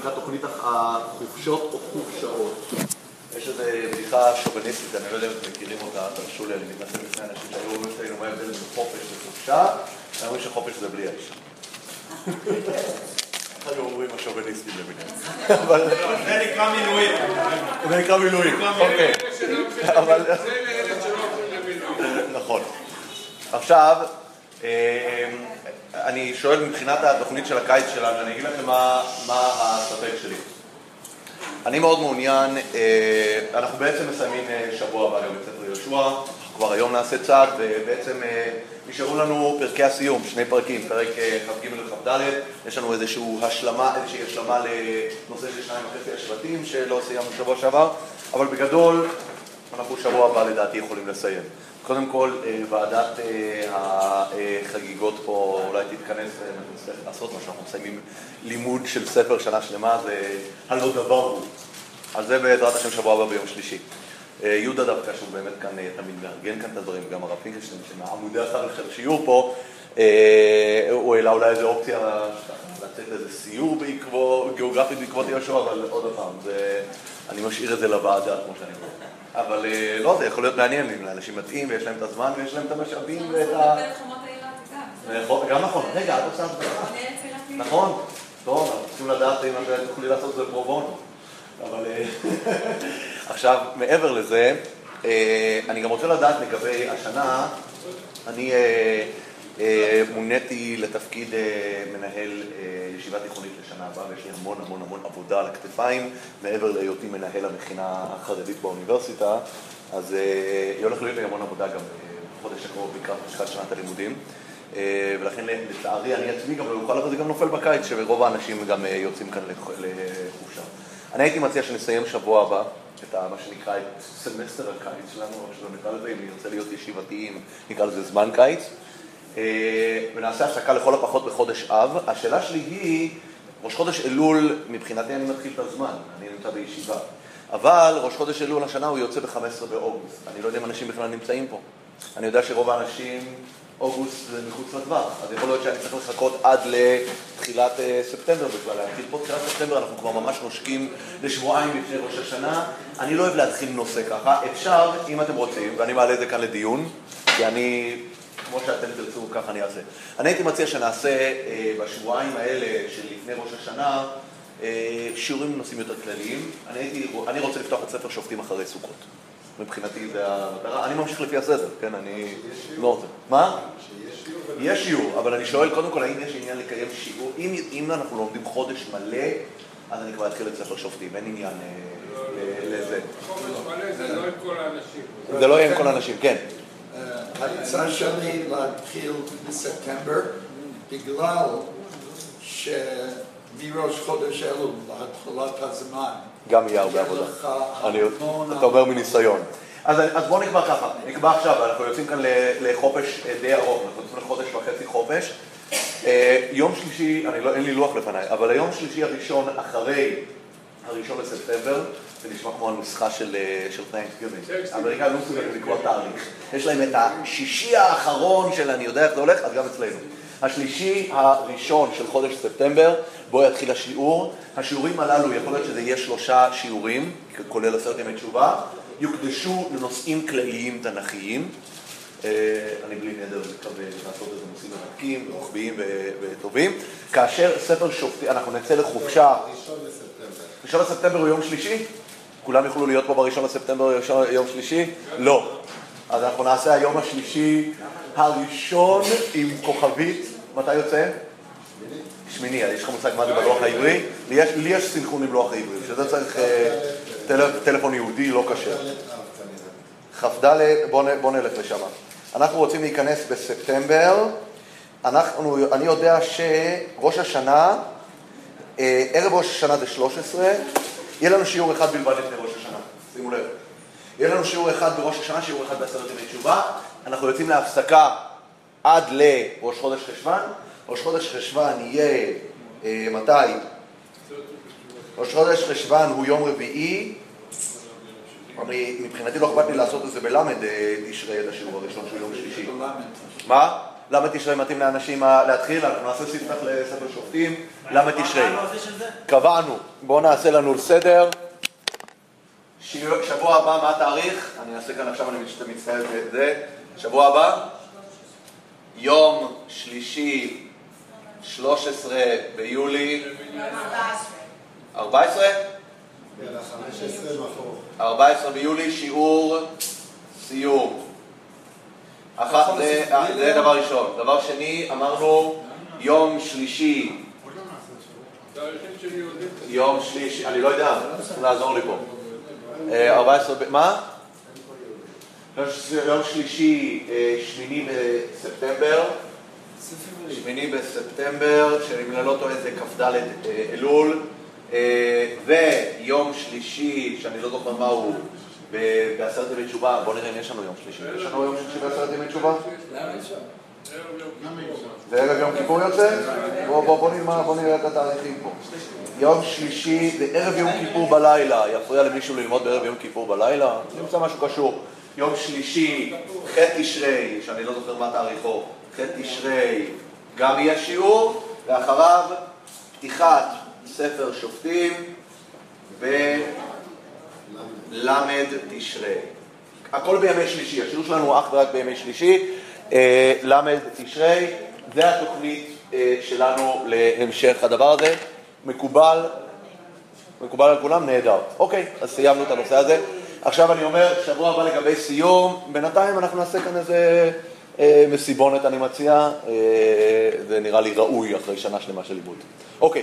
שנקרא תוכנית החופשות או חופשאות. יש איזו בדיחה שוביניסטית, אני לא יודע אם אתם מכירים אותה, תרשו לי, אני מתנצל בפני אנשים שהיו אומרים מה ההבדל בין חופש וחופשה, אני אומר שחופש זה בלי האישה. היו אומרים השוביניסטים למיניהם. זה נקרא מילואים. זה נקרא מילואים, אוקיי. אבל... נכון. עכשיו, אה, אני שואל מבחינת התוכנית של הקיץ שלנו, אני אגיד לכם מה הספק שלי. אני מאוד מעוניין, אה, אנחנו בעצם מסיימים אה, שבוע הבא גם בית ספר יהושע, כבר היום נעשה צעד, ובעצם נשארו לנו פרקי הסיום, שני פרקים, פרק כ"ג וכ"ד, יש לנו איזושהי השלמה, איזושהי השלמה לנושא של שניים וחצי השבטים שלא סיימנו שבוע שעבר, אבל בגדול אנחנו שבוע הבא לדעתי יכולים לסיים. קודם כל, ועדת החגיגות פה אולי תתכנס ונצטרך לעשות מה שאנחנו מסיימים לימוד של ספר שנה שלמה, זה הלא דבר הוא. אז זה בעזרת השם שבוע הבא ביום שלישי. יהודה דווקא, שהוא באמת כאן תמיד מארגן כאן את הדברים, גם הרב פינקלשטיין, שמעמודי הסל של שיעור פה, הוא העלה אולי איזו אופציה לצאת לאיזה סיור בעקבות, גיאוגרפית בעקבות יהושע, אבל עוד פעם, אני משאיר את זה לוועדה, כמו שאני אומר. אבל לא, זה יכול להיות מעניין אם לאנשים מתאים ויש להם את הזמן ויש להם את המשאבים ואת ה... גם נכון, רגע, את עושה הסברה. נכון, טוב, אנחנו צריכים לדעת אם את תוכלי לעשות את זה פרו בונו. אבל עכשיו, מעבר לזה, אני גם רוצה לדעת לגבי השנה, אני מוניתי לתפקיד מנהל ישיבה תיכונית לשנה הבאה, ויש לי המון המון המון עבודה על הכתפיים, מעבר להיותי מנהל המכינה החרדית באוניברסיטה, אז הולך להיות לי המון עבודה גם בחודש הקרוב לקראת משק שנת הלימודים. ולכן לצערי אני עצמי גם לא אוכל, אבל זה גם נופל בקיץ, שרוב האנשים גם יוצאים כאן לחופשה. אני הייתי מציע שנסיים שבוע הבא את מה שנקרא את סמסטר הקיץ שלנו, או שלא נקרא לזה, אם נרצה להיות ישיבתיים, נקרא לזה זמן קיץ. ונעשה הפסקה לכל הפחות בחודש אב. השאלה שלי היא, ראש חודש אלול, מבחינתי אני מתחיל את הזמן, אני נמצא בישיבה. אבל ראש חודש אלול השנה הוא יוצא ב-15 באוגוסט. אני לא יודע אם אנשים בכלל נמצאים פה. אני יודע שרוב האנשים, אוגוסט זה מחוץ לטווח, אז יכול להיות שאני צריך לחכות עד לתחילת ספטמבר בכלל. להתחיל פה תחילת ספטמבר, אנחנו כבר ממש נושקים לשבועיים לפני ראש השנה. אני לא אוהב להתחיל נושא ככה. אפשר, אם אתם רוצים, ואני מעלה את זה כאן לדיון, כי אני... כמו שאתם תרצו, ככה אני אעשה. אני הייתי מציע שנעשה בשבועיים האלה של לפני ראש השנה שיעורים בנושאים יותר כלליים. אני, הייתי, אני רוצה לפתוח את ספר שופטים אחרי סוכות. מבחינתי זה המטרה. אני ממשיך לפי הסדר, כן, אני לא רוצה. מה? יש שיעור, אבל אני שואל קודם כל, האם יש עניין לקיים שיעור? אם, אם אנחנו לומדים חודש מלא, אז אני כבר אתחיל את ספר שופטים, אין עניין לזה. חודש מלא זה לא עם כל האנשים. זה לא יהיה עם כל האנשים, כן. ההצעה שלי להתחיל בספטמבר, בגלל שמראש חודש אלו, להתחלת הזמן, גם יהיה הרבה עבודה. אתה אומר מניסיון. אז, אז בואו נקבע ככה, נקבע עכשיו, אנחנו יוצאים כאן לחופש די ארוך, אנחנו יוצאים לחודש וחצי חופש. אה, יום שלישי, אני לא, אין לי לוח לפניי, אבל היום שלישי הראשון אחרי הראשון בספטמבר, זה נשמע כמו הנוסחה של, של Thanksgiving. האמריקאים לא מסוגלים לקבוע תאריך. יש להם את השישי האחרון של אני יודע איך זה הולך, אז גם אצלנו. השלישי הראשון של חודש ספטמבר, בו יתחיל השיעור. השיעורים הללו, יכול להיות שזה יהיה שלושה שיעורים, כולל עשרת ימי תשובה, יוקדשו לנושאים כלליים תנכיים. אה, אני בלי נדר מקווה לעשות איזה נושאים מרתקים, רוחביים וטובים. כאשר ספר שופטים, אנחנו נצא לחופשה. ראשון לספטמבר הוא יום שלישי? כולם יוכלו להיות פה בראשון לספטמבר יום שלישי? לא. אז אנחנו נעשה היום השלישי הראשון עם כוכבית. מתי יוצא? שמיני, יש לך מושג מה זה בלוח העברי? לי יש, סנכרון עם לוח העברי, שזה צריך אה, טל, טלפון יהודי לא כשר. כ"ד, בואו נלך לשם. אנחנו רוצים להיכנס בספטמבר. אנחנו, אני יודע שראש השנה, אה, ערב ראש השנה זה 13, יהיה לנו שיעור אחד בלבד לפני ראש השנה, שימו לב. יהיה לנו שיעור אחד בראש השנה, שיעור אחד בעשרת ימי תשובה. אנחנו יוצאים להפסקה עד לראש חודש חשוון. ראש חודש חשוון יהיה, אה, מתי? ראש חודש חשוון הוא יום רביעי. אני, מבחינתי לא אכפת לי לעשות את זה בלמד, אה, תשרי את השיעור הראשון שהוא יום שלישי. מה? למה תשרי מתאים לאנשים להתחיל? אנחנו נעשה ספתח לספר שופטים, למה תשרי? קבענו, בואו נעשה לנו סדר. שבוע הבא, מה התאריך? אני אעשה כאן עכשיו, אני מצ- מצטער את זה. שבוע הבא, יום שלישי, 13 ביולי, 14? 14 ביולי, שיעור סיום. אחת, זה, זה דבר ראשון. דבר שני, אמרנו יום שלישי. יום שלישי, אני לא יודע, צריכים לעזור לי פה. אה, 14, ב- מה? יום שלישי, אה, שמיני בספטמבר, שמיני בספטמבר, שאם אני לא טועה זה כ"ד אה, אלול, אה, ויום שלישי, שאני לא זוכר מה הוא, בעשרת ימי תשובה, בוא נראה אם יש לנו יום שלישי. יש לנו יום שלישי בעשרת ימי תשובה? זה ערב יום כיפור יוצא? בוא, בוא, בוא, נלמד, בוא נראה את התאריכים פה. יום שלישי, זה ערב יום כיפור בלילה. יפריע למישהו ללמוד בערב יום כיפור בלילה? נמצא משהו קשור. יום שלישי, ח' תשרי, שאני לא זוכר מה תאריכו, ח' תשרי, גם יהיה שיעור, ואחריו פתיחת ספר שופטים בל' תשרי. הכל בימי שלישי, השיעור שלנו הוא אך ורק בימי שלישי, אה, ל' תשרי, זה התוכנית אה, שלנו להמשך הדבר הזה, מקובל, מקובל על כולם? נהדר. אוקיי, אז סיימנו את הנושא הזה. עכשיו אני אומר, שבוע הבא לגבי סיום, בינתיים אנחנו נעשה כאן איזה אה, מסיבונת אני מציע, אה, זה נראה לי ראוי אחרי שנה שלמה של לימוד. אוקיי.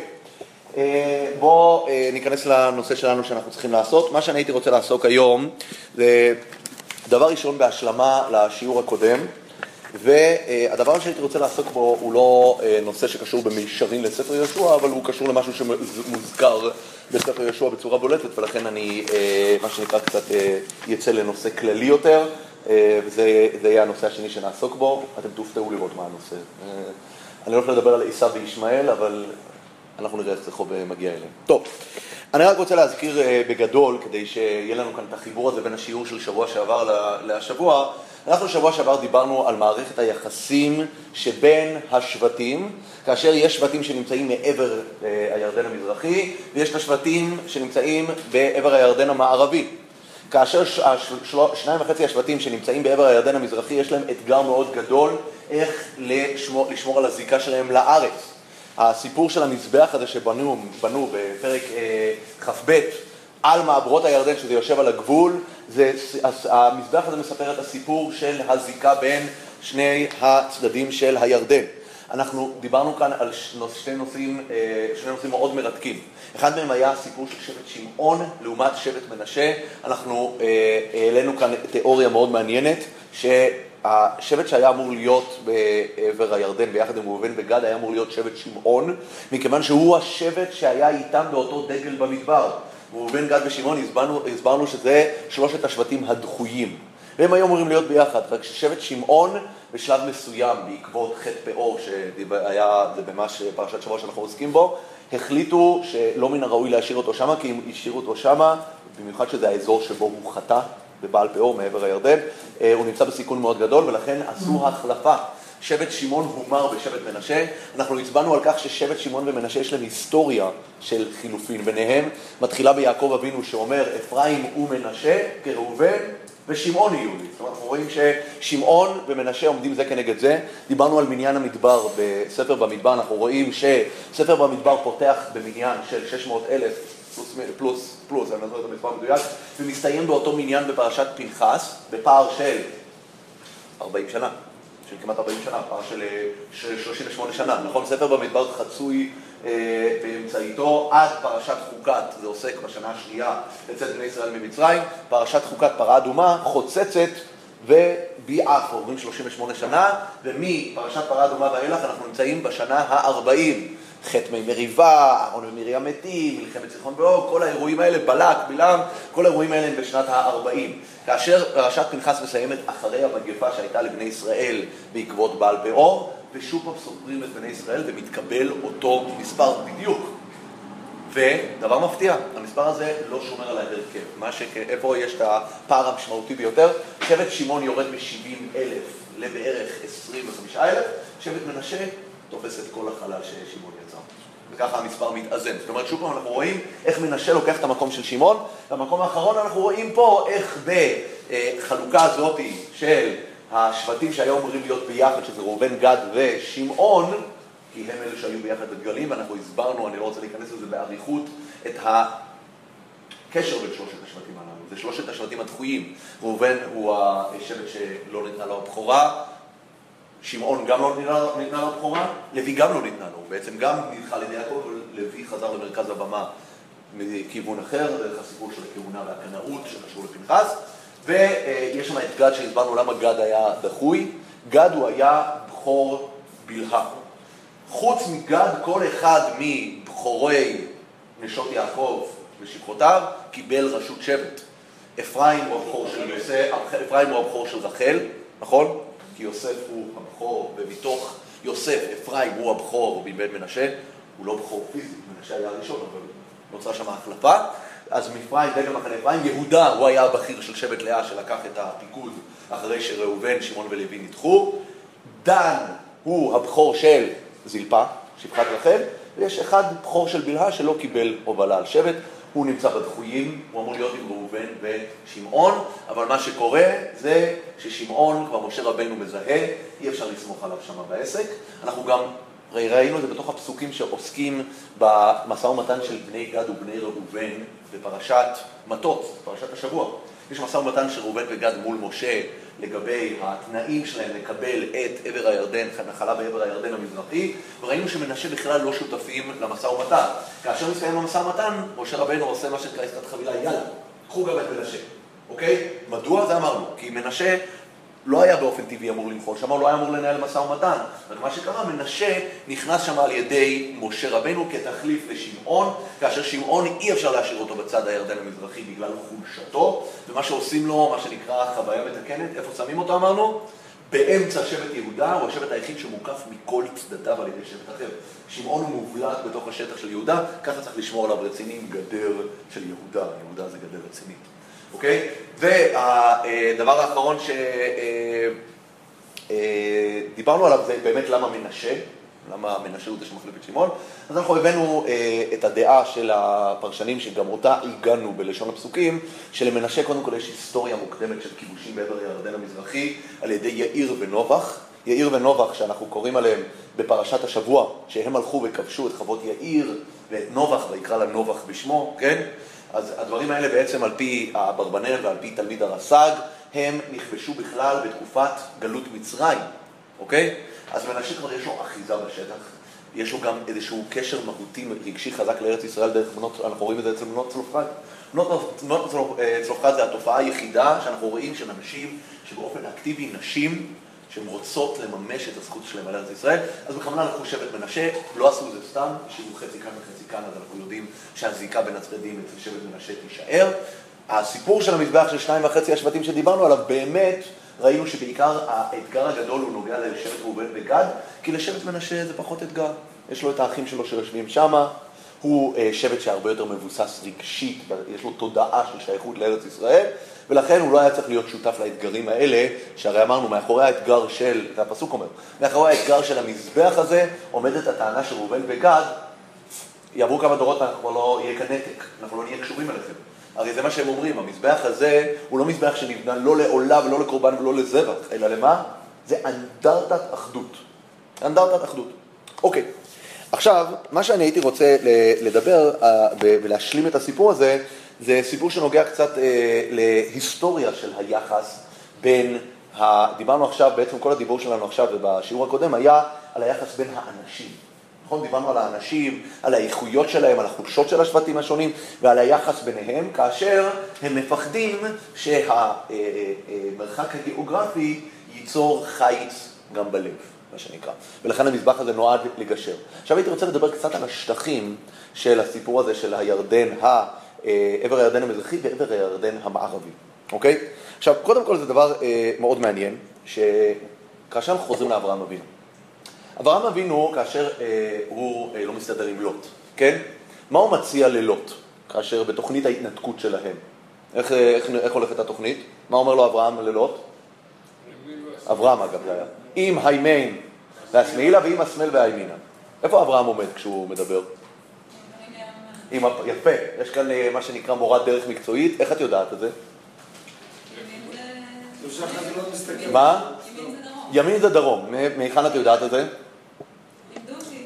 אה, בואו אה, ניכנס לנושא שלנו שאנחנו צריכים לעשות. מה שאני הייתי רוצה לעסוק היום זה דבר ראשון בהשלמה לשיעור הקודם, והדבר שהייתי רוצה לעסוק בו הוא לא אה, נושא שקשור במישרין לספר יהושע, אבל הוא קשור למשהו שמוזכר בספר יהושע בצורה בולטת, ולכן אני, מה שנקרא, קצת יצא לנושא כללי יותר, וזה זה יהיה הנושא השני שנעסוק בו. אתם תופתעו לראות מה הנושא. אני הולך לדבר על עשיו וישמעאל, אבל אנחנו נראה איך זה חוב מגיע אליהם. טוב, אני רק רוצה להזכיר אה, בגדול, כדי שיהיה לנו כאן את החיבור הזה בין השיעור של שבוע שעבר לשבוע, אנחנו שבוע שעבר דיברנו על מערכת היחסים שבין השבטים, כאשר יש שבטים שנמצאים מעבר אה, הירדן המזרחי, ויש את השבטים שנמצאים בעבר הירדן המערבי. כאשר של- שניים וחצי השבטים שנמצאים בעבר הירדן המזרחי, יש להם אתגר מאוד גדול איך לשמור, לשמור על הזיקה שלהם לארץ. הסיפור של המזבח הזה שבנו בנו בפרק אה, כ"ב על מעברות הירדן, שזה יושב על הגבול, זה, המזבח הזה מספר את הסיפור של הזיקה בין שני הצדדים של הירדן. אנחנו דיברנו כאן על ש- שני נושאים, אה, שני נושאים מאוד מרתקים. אחד מהם היה הסיפור של שבט שמעון לעומת שבט מנשה. אנחנו אה, העלינו כאן תיאוריה מאוד מעניינת, שהשבט שהיה אמור להיות בעבר הירדן ביחד עם ראובן וגד היה אמור להיות שבט שמעון, מכיוון שהוא השבט שהיה איתם באותו דגל במדבר. ראובן, גד ושמעון, הסברנו, הסברנו שזה שלושת השבטים הדחויים. והם היו אמורים להיות ביחד, רק ששבט שמעון בשלב מסוים, בעקבות חטא פאור, שהיה, זה ממש פרשת שבוע שאנחנו עוסקים בו, החליטו שלא מן הראוי להשאיר אותו שמה, כי אם השאירו אותו שמה, במיוחד שזה האזור שבו הוא חטא, בבעל פאור מעבר הירדן, אה, הוא נמצא בסיכון מאוד גדול, ולכן עשו החלפה. שבט שמעון הומר בשבט מנשה. אנחנו הצבענו על כך ששבט שמעון ומנשה יש להם היסטוריה של חילופין ביניהם. מתחילה ביעקב אבינו שאומר, אפרים ומנשה כראובן ושמעון יהיו לי. זאת אומרת, אנחנו רואים ששמעון ומנשה עומדים זה כנגד זה. דיברנו על מניין המדבר בספר במדבר, אנחנו רואים שספר במדבר פותח במניין של 600 אלף פלוס, פלוס, פלוס, אני לא זוכר את המספר המדויק, ומסתיים באותו מניין בפרשת פנחס, בפער של 40 שנה. של כמעט 40 שנה, פער של, אה, של 38 שנה, נכון? ספר במדבר חצוי אה, באמצעיתו עד פרשת חוקת, זה עוסק בשנה השנייה לצאת בני ישראל ממצרים, פרשת חוקת פרה אדומה חוצצת וביעף, עוברים 38 שנה, ומפרשת פרה אדומה ואילך אנחנו נמצאים בשנה ה-40. חטא מי מריבה, אהרון ומרים מתים, מלחמת זיכרון באור, כל האירועים האלה, בלק, בלעם, כל האירועים האלה הם בשנת ה-40. כאשר פרשת פנחס מסיימת אחרי המגפה שהייתה לבני ישראל בעקבות בעל פאור, ושוב פעם סופרים את בני ישראל ומתקבל אותו מספר בדיוק. ודבר מפתיע, המספר הזה לא שומר על ההרכב. מה ש... איפה יש את הפער המשמעותי ביותר? שבט שמעון יורד מ-70 אלף לבערך 25 אלף, שבט מנשה תופס את כל החלל ששמעון. וככה המספר מתאזן. זאת אומרת, שוב פעם אנחנו רואים איך מנשה לוקח את המקום של שמעון, במקום האחרון אנחנו רואים פה איך בחלוקה הזאת של השבטים שהיו אמורים להיות ביחד, שזה ראובן, גד ושמעון, כי הם אלה שהיו ביחד בדגלים, ואנחנו הסברנו, אני לא רוצה להיכנס לזה באריכות, את הקשר בין שלושת השבטים הללו. זה שלושת השבטים הדחויים. ראובן הוא השבט שלא ניתנה לו הבכורה, שמעון גם לא ניתנה לו הבכורה, לוי גם לא ניתנה לו. בעצם גם נדחה על ידי יעקב, לוי חזר למרכז הבמה מכיוון אחר, דרך הסיפור של הכהונה והקנאות שקשור לפנחס. ויש שם את גד שהסברנו למה גד היה דחוי. גד הוא היה בכור בלהה. חוץ מגד, כל אחד מבכורי נשות יעקב ושפחותיו קיבל רשות שבט. אפרים הוא הבכור של יוסף, אפרים הוא הבכור של רחל, נכון? כי יוסף הוא הבכור, ומתוך יוסף, אפרים הוא הבכור מבן מנשה, הוא לא בכור פיזי, מנשה היה הראשון, אבל נוצרה שם החלפה. אז מפריים, דגל מחנה אפרים, יהודה הוא היה הבכיר של שבט לאה שלקח את הפיקוד אחרי שראובן, שמעון ולוי נדחו. דן הוא הבכור של זלפה, שפחת רחל, ויש אחד בכור של בלהה שלא קיבל הובלה על שבט. הוא נמצא בדחויים, הוא אמור להיות עם ראובן ושמעון, אבל מה שקורה זה ששמעון, כבר משה רבנו מזהה, אי אפשר לסמוך עליו שם בעסק. אנחנו גם ראינו את זה בתוך הפסוקים שעוסקים במשא ומתן של בני גד ובני ראובן בפרשת מטות, פרשת השבוע. יש משא ומתן של ראובן וגד מול משה לגבי התנאים שלהם לקבל את עבר הירדן, נחלה בעבר הירדן המזרחי, וראינו שמנשה בכלל לא שותפים למשא ומתן. כאשר מסתיים המשא ומתן, משה רבנו עושה מה שנקרא עסקת חבילה, יאללה, קחו גם את מנשה, אוקיי? מדוע? זה אמרנו, כי מנשה לא היה באופן טבעי אמור למחול שם, הוא לא היה אמור לנהל משא ומתן. ומה שקרה, מנשה נכנס שם על ידי משה רבנו כתחליף לשמעון, כאשר שמעון אי אפשר להשאיר אותו בצד הירדן המזרחי בגלל חולשתו, ומה שעושים לו, מה שנקרא חוויה מתקנת, איפה שמים אותו אמרנו? באמצע שבט יהודה, הוא השבט היחיד שמוקף מכל צדדיו על ידי שבט אחר. שמעון הוא מובלט בתוך השטח של יהודה, ככה צריך לשמור עליו רציני עם גדר של יהודה, יהודה זה גדר רצינית. אוקיי? והדבר האחרון שדיברנו עליו זה באמת למה מנשה, למה מנשה הוא זה שמחליף את שמעון. אז אנחנו הבאנו אה, את הדעה של הפרשנים, שגם אותה עיגנו בלשון הפסוקים, שלמנשה קודם כל יש היסטוריה מוקדמת של כיבושים בעבר הירדן המזרחי על ידי יאיר ונובח. יאיר ונובח, שאנחנו קוראים עליהם בפרשת השבוע, שהם הלכו וכבשו את חוות יאיר ואת נובח, ויקרא לה נובח בשמו, כן? אז הדברים האלה בעצם על פי אברבנאל ועל פי תלמיד הרס"ג, הם נכבשו בכלל בתקופת גלות מצרים, אוקיי? אז מנשה כבר יש לו אחיזה בשטח, יש לו גם איזשהו קשר מהותי רגשי חזק לארץ ישראל דרך בנות, אנחנו רואים את זה אצל בנות צלופחד. בנות צלופחד זה התופעה היחידה שאנחנו רואים של אנשים שבאופן אקטיבי נשים שהן רוצות לממש את הזכות שלהן על ארץ ישראל, אז בכוונה לקחו שבט מנשה, לא עשו את זה סתם, השאירו חצי כאן וחצי כאן, אז אנחנו יודעים שהזיקה בין הצדדים אצל שבט מנשה תישאר. הסיפור של המזבח של שניים וחצי השבטים שדיברנו עליו, באמת ראינו שבעיקר האתגר הגדול הוא נוגע לשבט ראובן וגד, כי לשבט מנשה זה פחות אתגר. יש לו את האחים שלו שיושבים שמה, הוא אה, שבט שהרבה יותר מבוסס רגשית, יש לו תודעה של שייכות לארץ ישראל, ולכן הוא לא היה צריך להיות שותף לאתגרים האלה, שהרי אמרנו, מאחורי האתגר של, זה הפסוק אומר, מאחורי האתגר של המזבח הזה עומדת הטענה של ראובן וגד, יעברו כמה דורות ואנחנו כבר לא יהיה כאן נתק, אנחנו לא נהיה קשורים אליכם. הרי זה מה שהם אומרים, המזבח הזה הוא לא מזבח שנבנה לא לעולה ולא לקורבן ולא לזבח, אלא למה? זה אנדרטת אחדות. אנדרטת אחדות. אוקיי. עכשיו, מה שאני הייתי רוצה לדבר אה, ולהשלים את הסיפור הזה, זה סיפור שנוגע קצת אה, להיסטוריה של היחס בין, ה... דיברנו עכשיו, בעצם כל הדיבור שלנו עכשיו ובשיעור הקודם היה על היחס בין האנשים. נכון? דיברנו על האנשים, על האיכויות שלהם, על החולשות של השבטים השונים ועל היחס ביניהם, כאשר הם מפחדים שהמרחק הגיאוגרפי ייצור חיץ גם בלב, מה שנקרא. ולכן המזבח הזה נועד לגשר. עכשיו הייתי רוצה לדבר קצת על השטחים של הסיפור הזה של הירדן ה... אה, עבר הירדן המזרחי ועבר הירדן המערבי, אוקיי? עכשיו, קודם כל זה דבר אה, מאוד מעניין, שכאשר אנחנו חוזרים לאברהם אבינו. אברהם אבינו, כאשר אה, הוא אה, לא מסתדר עם לוט, כן? מה הוא מציע ללוט, כאשר בתוכנית ההתנתקות שלהם? איך, אה, איך, איך הולכת התוכנית? מה אומר לו אברהם ללוט? אברהם אגב זה היה. עם הימיין והשמאילה ועם השמאל והימינה. איפה אברהם עומד כשהוא מדבר? עם הפ... יפה, יש כאן אה, מה שנקרא מורת דרך מקצועית, איך את יודעת את זה? מה? ימין זה דרום, מהיכן את יודעת את זה?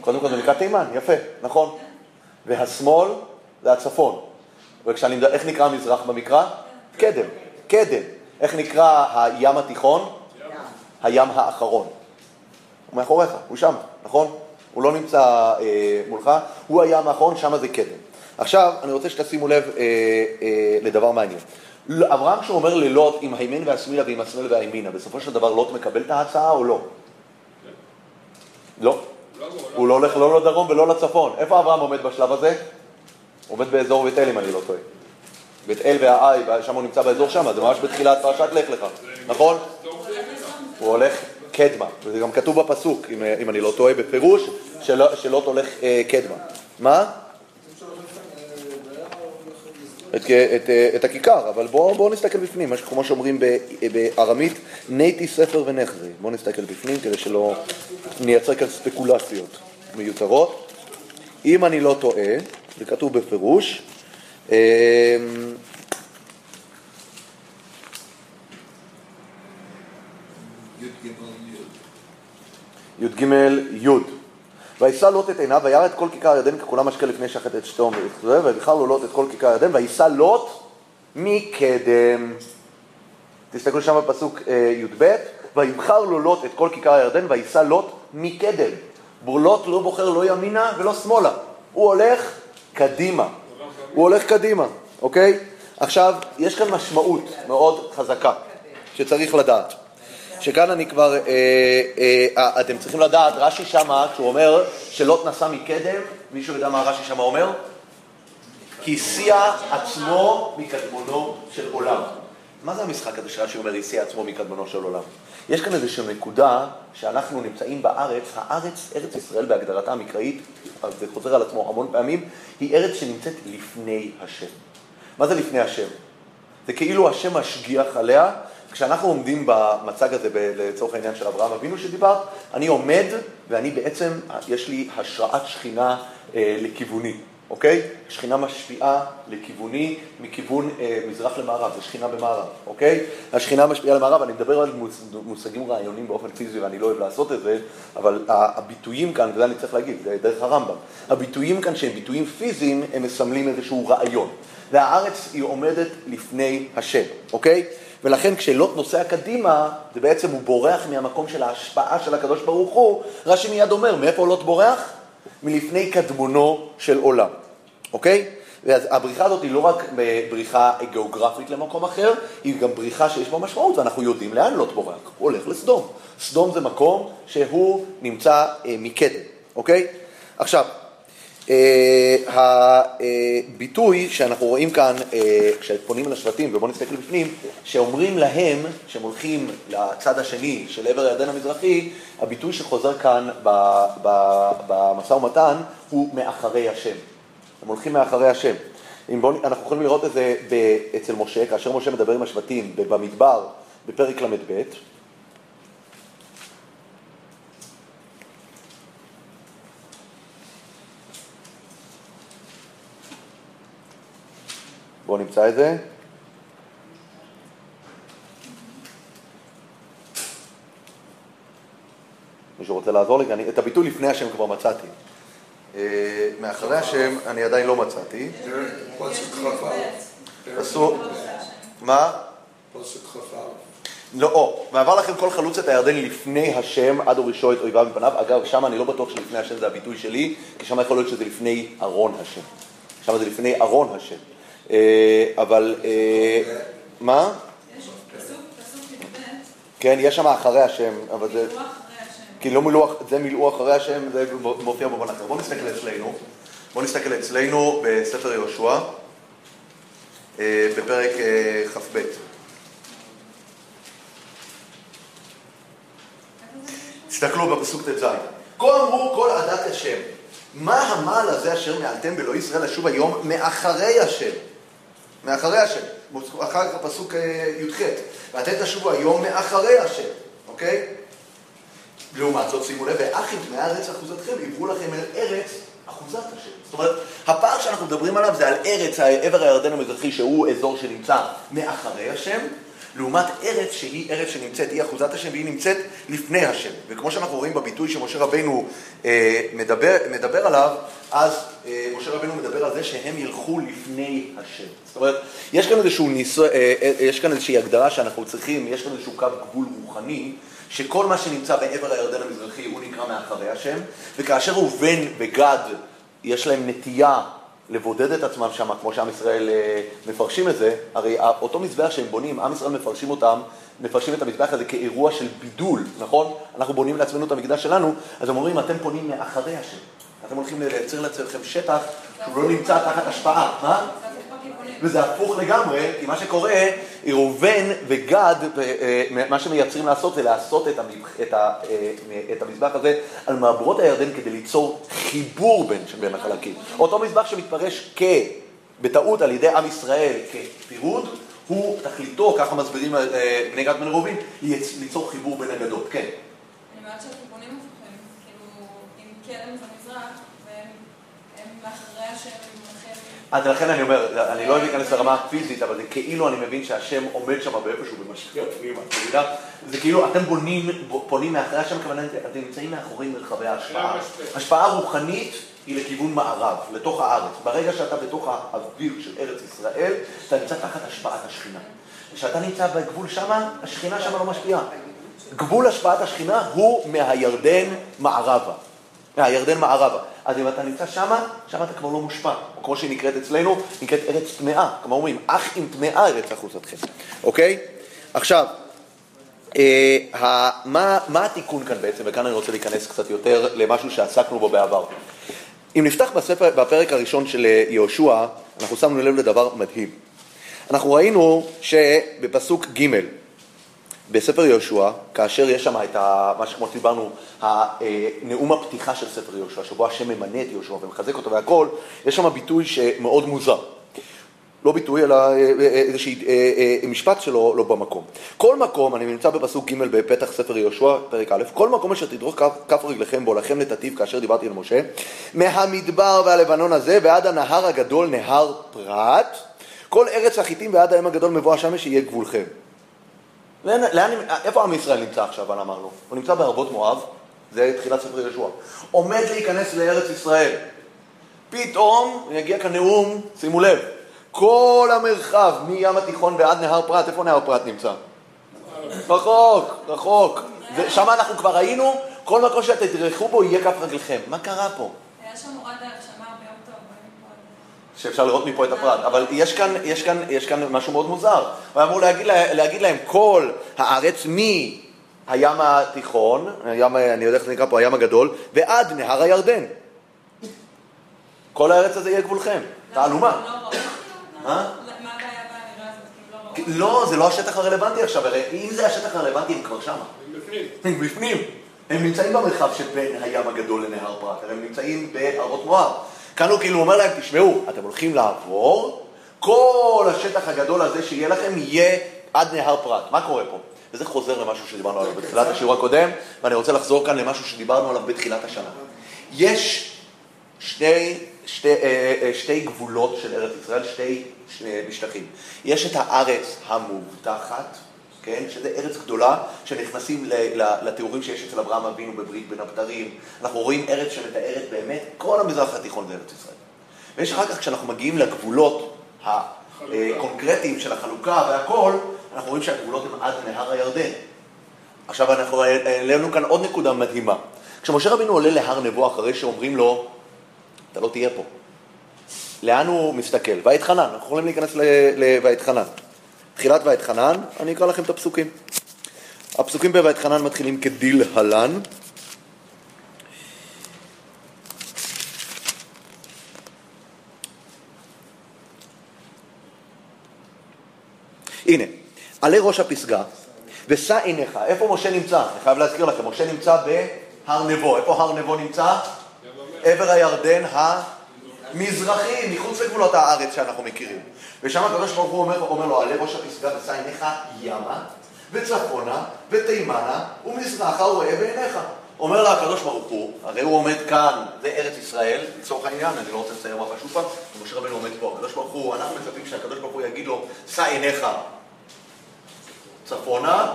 קודם כל זה נקרא תימן, יפה, נכון. והשמאל זה הצפון. וכשאני איך נקרא המזרח במקרא? קדם, קדם. איך נקרא הים התיכון? הים האחרון. הוא מאחוריך, הוא שם, נכון? הוא לא נמצא אה, מולך, הוא הים האחרון, שם זה קדם. עכשיו, אני רוצה שתשימו לב אה, אה, לדבר מעניין. אברהם כשהוא אומר ללוט עם הימין והשמאלה ועם השמאל והימינה, בסופו של דבר לוט מקבל את ההצעה או לא? לא. הוא לא הולך לא לדרום ולא לצפון. איפה אברהם עומד בשלב הזה? עומד באזור בית אל אם אני לא טועה. בית אל והאי, שם הוא נמצא באזור שם, זה ממש בתחילת פרשת לך לך, נכון? הוא הולך קדמה, וזה גם כתוב בפסוק, אם, אם אני לא טועה, בפירוש, שלוט הולך אה, קדמה. מה? את, את, את הכיכר, אבל בואו בוא נסתכל בפנים, כמו שאומרים בארמית, נייטי ספר ונחזי. בואו נסתכל בפנים כדי שלא נייצר כאן ספקולציות מיותרות. אם אני לא טועה, זה כתוב בפירוש, אמ, י"ג י' וישא לוט את עיניו וירא את כל כיכר הירדן ככולם משקה לפני שחט את שתום ויבחר לו לוט את כל כיכר הירדן ויישא לוט מקדם. תסתכלו שם בפסוק אה, י"ב, ויבחר לו לוט את כל כיכר הירדן ויישא לוט מקדם. לוט לא בוחר לא ימינה ולא שמאלה, הוא הולך קדימה. הוא הולך קדימה, אוקיי? עכשיו, יש כאן משמעות מאוד חזקה שצריך לדעת. שכאן אני כבר, אה, אה, אה, אתם צריכים לדעת, רש"י שמה, כשהוא אומר שלוט נסע מקדם, מישהו יודע מה רש"י שמה אומר? כי הסיע עצמו מקדמונו של עולם. מה זה המשחק הזה שרש"י אומר, הסיע עצמו מקדמונו של עולם? יש כאן איזושהי נקודה שאנחנו נמצאים בארץ, הארץ, ארץ ישראל בהגדרתה המקראית, זה חוזר על עצמו המון פעמים, היא ארץ שנמצאת לפני השם. מה זה לפני השם? זה כאילו השם משגיח עליה, כשאנחנו עומדים במצג הזה, לצורך העניין של אברהם אבינו שדיברת, אני עומד ואני בעצם, יש לי השראת שכינה אה, לכיווני, אוקיי? שכינה משפיעה לכיווני מכיוון אה, מזרח למערב, זה שכינה במערב, אוקיי? השכינה משפיעה למערב, אני מדבר על מושגים רעיוניים באופן פיזי ואני לא אוהב לעשות את זה, אבל הביטויים כאן, וזה אני צריך להגיד, זה דרך הרמב"ם, הביטויים כאן שהם ביטויים פיזיים, הם מסמלים איזשהו רעיון. והארץ היא עומדת לפני השם, אוקיי? ולכן כשלוט נוסע קדימה, זה בעצם הוא בורח מהמקום של ההשפעה של הקדוש ברוך הוא, רש"י מיד אומר, מאיפה לוט בורח? מלפני קדמונו של עולם, אוקיי? ואז הבריחה הזאת היא לא רק בריחה גיאוגרפית למקום אחר, היא גם בריחה שיש בה משמעות, ואנחנו יודעים לאן לוט בורח, הוא הולך לסדום. סדום זה מקום שהוא נמצא אה, מקדם, אוקיי? עכשיו, הביטוי שאנחנו רואים כאן, אה, כשפונים אל השבטים, ובואו נסתכל בפנים, שאומרים להם, שהם הולכים לצד השני של עבר הירדן המזרחי, הביטוי שחוזר כאן במשא ומתן הוא מאחרי השם. הם הולכים מאחרי השם. בוא, אנחנו יכולים לראות את זה אצל משה, כאשר משה מדבר עם השבטים במדבר, בפרק ל"ב, בואו נמצא את זה. מישהו רוצה לעזור לי? אני, את הביטוי לפני השם כבר מצאתי. אה, מאחרי השם אני עדיין לא מצאתי. פסוק מה? לא, או, ועבר לכם כל חלוץ את הירדן לפני השם עד הורישו את אויביו מפניו. אגב, שם אני לא בטוח שלפני השם זה הביטוי שלי, כי שם יכול להיות שזה לפני ארון השם. שם זה לפני ארון השם. אה, אבל, אה, מה? כן, יש שם אחרי השם, אבל זה... כי לא מילאו, זה מילאו אחרי השם, זה מופיע במובן אחר. בואו נסתכל אצלנו, בואו נסתכל אצלנו בספר יהושע, אה, בפרק כ"ב. תסתכלו בפסוק ט"ז. כה אמרו כל עדת השם, מה המעל הזה אשר מעלתם בלא ישראל לשוב היום מאחרי השם? מאחרי השם. אחר כך פסוק אה, י"ח, ואתם תשובו היום מאחרי השם, אוקיי? לעומת זאת, שימו לב, ואחים בני הארץ אחוזתכם, עברו לכם אל ארץ אחוזת השם. זאת אומרת, הפער שאנחנו מדברים עליו זה על ארץ, עבר הירדן המזרחי, שהוא אזור שנמצא מאחרי השם, לעומת ארץ שהיא ארץ שנמצאת, היא אחוזת השם והיא נמצאת לפני השם. וכמו שאנחנו רואים בביטוי שמשה רבנו אה, מדבר, מדבר עליו, אז אה, משה רבנו מדבר על זה שהם ילכו לפני השם. זאת אומרת, יש כאן, איזשהו ניסו, אה, אה, יש כאן איזושהי הגדרה שאנחנו צריכים, יש כאן איזשהו קו גבול רוחני, שכל מה שנמצא בעבר הירדן המזרחי הוא נקרא מאחרי השם, וכאשר ראובן וגד יש להם נטייה לבודד את עצמם שם, כמו שעם ישראל אה, מפרשים את זה, הרי אותו מזבח שהם בונים, עם ישראל מפרשים אותם, מפרשים את המזבח הזה כאירוע של בידול, נכון? אנחנו בונים לעצמנו את המקדש שלנו, אז הם אומרים, אתם פונים מאחרי השם. אתם הולכים לייצר לעצמכם שטח שהוא לא נמצא תחת השפעה. מה? וזה הפוך לגמרי, כי מה שקורה, ראובן וגד, אה, מה שמייצרים לעשות זה לעשות את, המזבח, את, ה, אה, את המזבח הזה על מעברות הירדן כדי ליצור חיבור בין, בין החלקים. אותו מזבח שמתפרש כ... בטעות על ידי עם ישראל כפירוד, הוא תכליתו, ככה מסבירים אה, בני גד בן ראובן, ליצור חיבור בין הגדות, כן. אני אומרת שאתם בונים אצלכם, כאילו, עם כלם במזרח, והם מאחורי השם אז לכן אני אומר, אני לא אוהב להיכנס לרמה הפיזית, אבל זה כאילו אני מבין שהשם עומד שם באיפשהו ומשקיע פנימה, אתה יודע? זה כאילו אתם בונים, פונים מאחרי השם, כמובן אתם נמצאים מאחורי מרחבי ההשפעה. השפעה רוחנית היא לכיוון מערב, לתוך הארץ. ברגע שאתה בתוך האוויר של ארץ ישראל, אתה נמצא תחת השפעת השכינה. כשאתה נמצא בגבול שמה, השכינה שמה לא משפיעה. גבול השפעת השכינה הוא מהירדן מערבה. מהירדן מערבה. אז אם אתה נמצא שמה, שמה אתה כבר לא מושפע. או כמו שהיא נקראת אצלנו, נקראת ארץ טמאה. כמו אומרים, אך אם טמאה ארץ אחוזתכם. אוקיי? עכשיו, אה, מה, מה התיקון כאן בעצם, וכאן אני רוצה להיכנס קצת יותר למשהו שעסקנו בו בעבר. אם נפתח בספר, בפרק הראשון של אה, יהושע, אנחנו שמנו לב לדבר מדהים. אנחנו ראינו שבפסוק ג' בספר יהושע, כאשר יש שם את ה, מה שכמו שדיברנו, נאום הפתיחה של ספר יהושע, שבו השם ממנה את יהושע ומחזק אותו והכל, יש שם ביטוי שמאוד מוזר. לא ביטוי, אלא אה, אה, איזשהו אה, משפט שלו לא במקום. כל מקום, אני נמצא בפסוק ג' בפתח ספר יהושע, פרק א', כל מקום אשר תדרוך כף, רגליכם בו לכם נתתיו כאשר דיברתי אל משה, מהמדבר והלבנון הזה ועד הנהר הגדול, נהר פרת, כל ארץ החיטים ועד האם הגדול מבוא השמש יהיה גבולכם. לאן, לאן, איפה עם ישראל נמצא עכשיו, אמרנו? הוא נמצא בערבות מואב, זה תחילת ספר יהושע. עומד להיכנס לארץ ישראל. פתאום יגיע כאן נאום, שימו לב, כל המרחב מים התיכון ועד נהר פרת, איפה נהר פרת נמצא? רחוק, רחוק. שם אנחנו כבר היינו, כל מקום שאתם תדרכו בו יהיה כף רגליכם. מה קרה פה? היה שם מורד דרך. שאפשר לראות מפה את הפרט, אבל יש כאן, יש כאן, יש כאן משהו מאוד מוזר. הוא אמור להגיד, להגיד להם, כל הארץ מהים התיכון, הים, אני יודע איך זה נקרא פה, הים הגדול, ועד נהר הירדן. כל הארץ הזה יהיה גבולכם. תעלומה. מה? לא, זה לא השטח הרלוונטי עכשיו, הרי אם זה השטח הרלוונטי, הם כבר שמה. הם בפנים. הם בפנים. הם נמצאים במרחב שבין הים הגדול לנהר פרת, הם נמצאים בערות מואב. כאן הוא כאילו אומר להם, תשמעו, אתם הולכים לעבור, כל השטח הגדול הזה שיהיה לכם יהיה עד נהר פרת. מה קורה פה? וזה חוזר למשהו שדיברנו עליו בתחילת השיעור הקודם, ואני רוצה לחזור כאן למשהו שדיברנו עליו בתחילת השנה. יש שתי, שתי, אה, אה, אה, שתי גבולות של ארץ ישראל, שתי, שני משטחים. יש את הארץ המובטחת, כן? שזה ארץ גדולה, שנכנסים לתיאורים שיש אצל אברהם אבינו בברית בין הבתרים. אנחנו רואים ארץ שמתארת באמת, כל המזרח התיכון זה ארץ ישראל. ויש אחר כך, כשאנחנו מגיעים לגבולות הקונקרטיים של החלוקה והכל, אנחנו רואים שהגבולות הם עד נהר הירדן. עכשיו אנחנו העלינו כאן עוד נקודה מדהימה. כשמשה רבינו עולה להר נבו אחרי שאומרים לו, אתה לא תהיה פה. לאן הוא מסתכל? ואתחנן, אנחנו יכולים להיכנס ל"ואתחנן". תחילת ואתחנן, אני אקרא לכם את הפסוקים. הפסוקים בוואתחנן מתחילים כדלהלן. הנה, עלה ראש הפסגה ושא עיניך. איפה משה נמצא? אני חייב להזכיר לכם, משה נמצא בהר נבו. איפה הר נבו נמצא? עבר הירדן המזרחי, מחוץ לגבולות הארץ שאנחנו מכירים. ושם הקדוש ברוך הוא אומר, אומר לו, עלה ראש הפסגה ושא עיניך ימה, וצפונה, ותימנה, ומזרחה וראה בעיניך. אומר לה הקדוש ברוך הוא, הרי הוא עומד כאן, זה ארץ ישראל, לצורך העניין, אני לא רוצה לצייר מפה שוב פעם, ומשה רבנו עומד פה, הקדוש ברוך הוא, אנחנו מצפים שהקדוש ברוך הוא יגיד לו, שא עיניך צפונה,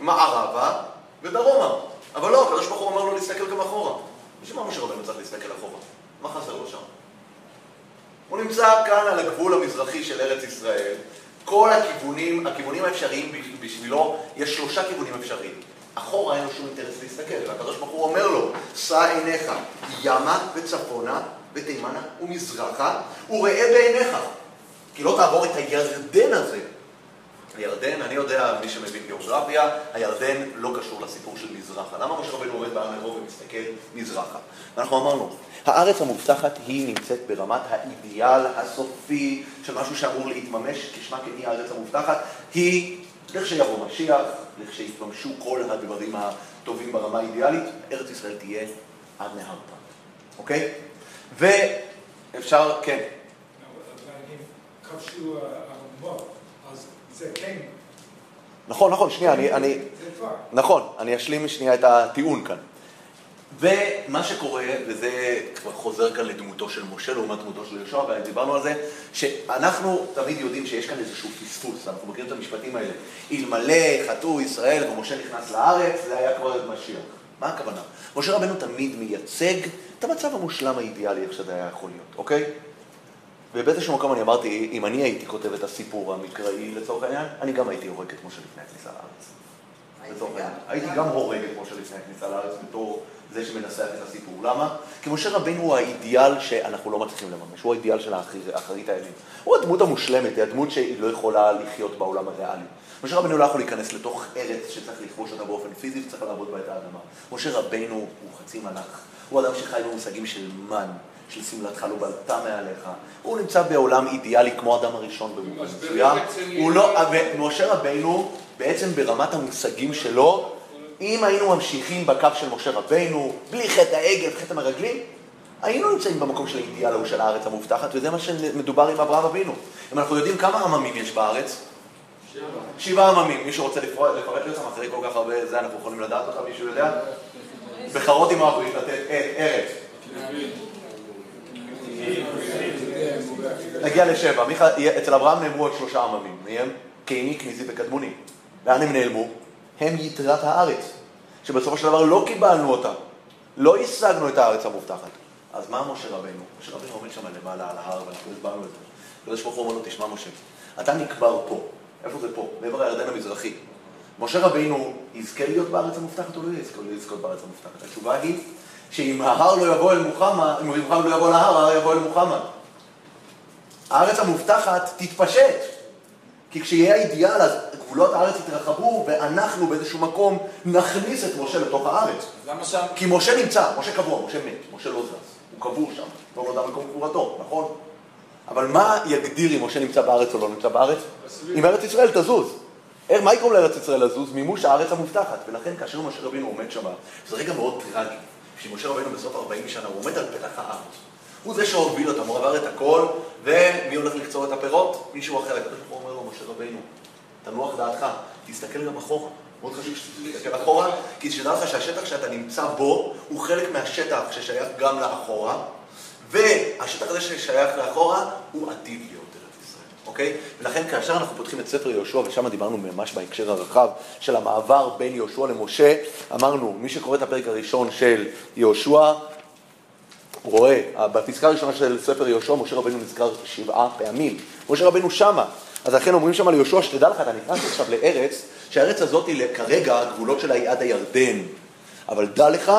מערבה ודרומה. אבל לא, הקדוש ברוך הוא אומר לו להסתכל גם אחורה. בשביל מה משה רבנו צריך להסתכל אחורה? מה חסר לו שם? הוא נמצא כאן על הגבול המזרחי של ארץ ישראל. כל הכיוונים, הכיוונים האפשריים בשבילו, יש שלושה כיוונים אפשריים. אחורה אין לו שום אינטרס להסתכל, והקדוש ברוך הוא אומר לו, שא עיניך ימה וצפונה ותימנה ומזרחה וראה בעיניך. כי לא תעבור את הירדן הזה. הירדן, אני יודע, מי שמבין גיאוגרפיה, הירדן לא קשור לסיפור של מזרחה. למה משה רבנו עומד בהר נבו ומסתכל מזרחה? ואנחנו אמרנו, הארץ המובטחת היא נמצאת ברמת האידיאל הסופי של משהו שאמור להתממש, כשמה כן היא הארץ המובטחת, היא לכשיבוא משיח, לכשיתממשו כל הדברים הטובים ברמה האידיאלית, ארץ ישראל תהיה עד נהר פרת, אוקיי? ואפשר, כן. נכון, נכון, שנייה, אני... נכון, אני אשלים שנייה את הטיעון כאן. ומה שקורה, וזה כבר חוזר כאן לדמותו של משה לעומת דמותו של יהושע, ודיברנו על זה, שאנחנו תמיד יודעים שיש כאן איזשהו פספוס, אנחנו מכירים את המשפטים האלה. אלמלא חטאו ישראל ומשה נכנס לארץ, זה היה כבר משיח. מה הכוונה? משה רבנו תמיד מייצג את המצב המושלם האידיאלי, איך שזה היה יכול להיות, אוקיי? ובאיזשהו מקום אני אמרתי, אם אני הייתי כותב את הסיפור המקראי לצורך העניין, אני גם הייתי הורג את משה לפני הכניסה לארץ. לצורך העניין. הייתי גם הורג את משה לפני הכניסה לארץ בתור זה שמנסח את הסיפור. למה? כי משה רבנו הוא האידיאל שאנחנו לא מצליחים לממש, הוא האידיאל של האחרית האלים. הוא הדמות המושלמת, היא הדמות שהיא לא יכולה לחיות בעולם הריאלי. משה רבנו לא יכול להיכנס לתוך ארץ שצריך לכבוש אותה באופן פיזי וצריך לעבוד בה את האדמה. משה רבנו הוא חצי מלאך, הוא אדם שחי במושגים של מן, של שמלתך לא בלטה מעליך. הוא נמצא בעולם אידיאלי כמו האדם הראשון במובן מסוים. הוא לא, משה רבנו בעצם ברמת המושגים שלו, אם היינו ממשיכים בקו של משה רבנו, בלי חטא העגל, חטא המרגלים, היינו נמצאים במקום של האידיאל ההוא של הארץ המובטחת, וזה מה שמדובר עם אברהם אבינו. אם אנחנו יודעים כמה עממים יש בארץ? שבעה עממים. מישהו רוצה לפרט לי אותם אחרי כל כך הרבה זה, אנחנו יכולים לדעת אותם, מישהו יודע? בחרות עם הברית לתת את ארץ. נגיע לשבע. אצל אברהם נאמרו עוד שלושה עממים. מי הם? קיני, כניזי וקדמוני. לאן הם נעלמו? הם יתרת הארץ, שבסופו של דבר לא קיבלנו אותה. לא השגנו את הארץ המובטחת. אז מה משה רבנו? משה רבנו עומד שם למעלה על ההר, ואנחנו הסברנו את זה. הקדוש ברוך הוא אומר לו, תשמע משה, אתה נקבר פה. איפה זה פה? מעבר הירדן המזרחי. משה רבינו יזכה להיות בארץ המובטחת או לא יזכה לזכות בארץ המובטחת? התשובה היא שאם ההר לא יבוא אל מוחמד, אם מוחמד לא יבוא להר, ההר יבוא אל מוחמד. הארץ המובטחת תתפשט. כי כשיהיה האידיאל, אז גבולות הארץ יתרחבו, ואנחנו באיזשהו מקום נכניס את משה לתוך הארץ. למה שם? כי משה נמצא, משה קבוע, משה מת, משה לא זז. הוא קבור שם, לא נודע מקום קבורתו, נכון? אבל מה יגדיר אם משה נמצא בארץ או לא נמצא בארץ? אם ארץ ישראל תזוז. מה יגרום לארץ ישראל לזוז? מימוש הארץ המובטחת. ולכן כאשר משה רבינו עומד שם, זה רגע מאוד טרגי. כשמשה רבינו בסוף 40 שנה, הוא עומד על פתח הארץ. הוא זה שהוביל אותם, הוא עבר את הכל, ומי הולך לקצור את הפירות? מישהו אחר. הקדוש ברוך הוא אומר לו, משה רבינו, תנוח דעתך, תסתכל גם אחורה. מאוד חשוב שתסתכל אחורה, כי תדע לך שהשטח שאתה נמצא בו הוא חלק מהשטח ששייך גם לאחורה, והשטח הזה ששייך לאחורה הוא עתיד להיות אוקיי? ולכן כאשר אנחנו פותחים את ספר יהושע, ושם דיברנו ממש בהקשר הרחב של המעבר בין יהושע למשה, אמרנו, מי שקורא את הפרק הראשון של יהושע, רואה, בפסקה הראשונה של ספר יהושע, משה רבנו נזכר שבעה פעמים. משה רבנו שמה. אז לכן אומרים שם על יהושע, שתדע לך, אתה נכנס עכשיו לארץ, שהארץ הזאת היא כרגע, הגבולות שלה היא עד הירדן. אבל דע לך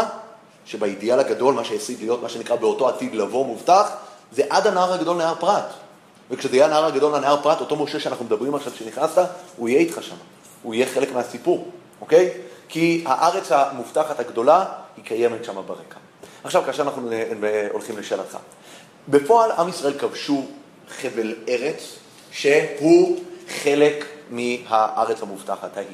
שבאידיאל הגדול, מה שהעשית להיות, מה שנקרא באותו עתיד לבוא מובטח, זה עד הנהר הגדול נהר פרת. וכשזה יהיה הנהר הגדול לנהר פרת, אותו משה שאנחנו מדברים עכשיו, שנכנסת, הוא יהיה איתך שם. הוא יהיה חלק מהסיפור, אוקיי? כי הארץ המובטחת הגדולה, היא קיימת שם ברקע. עכשיו, כאשר אנחנו הולכים לשאלתך. בפועל, עם ישראל כבשו חבל ארץ שהוא חלק מהארץ המובטחת ההיא.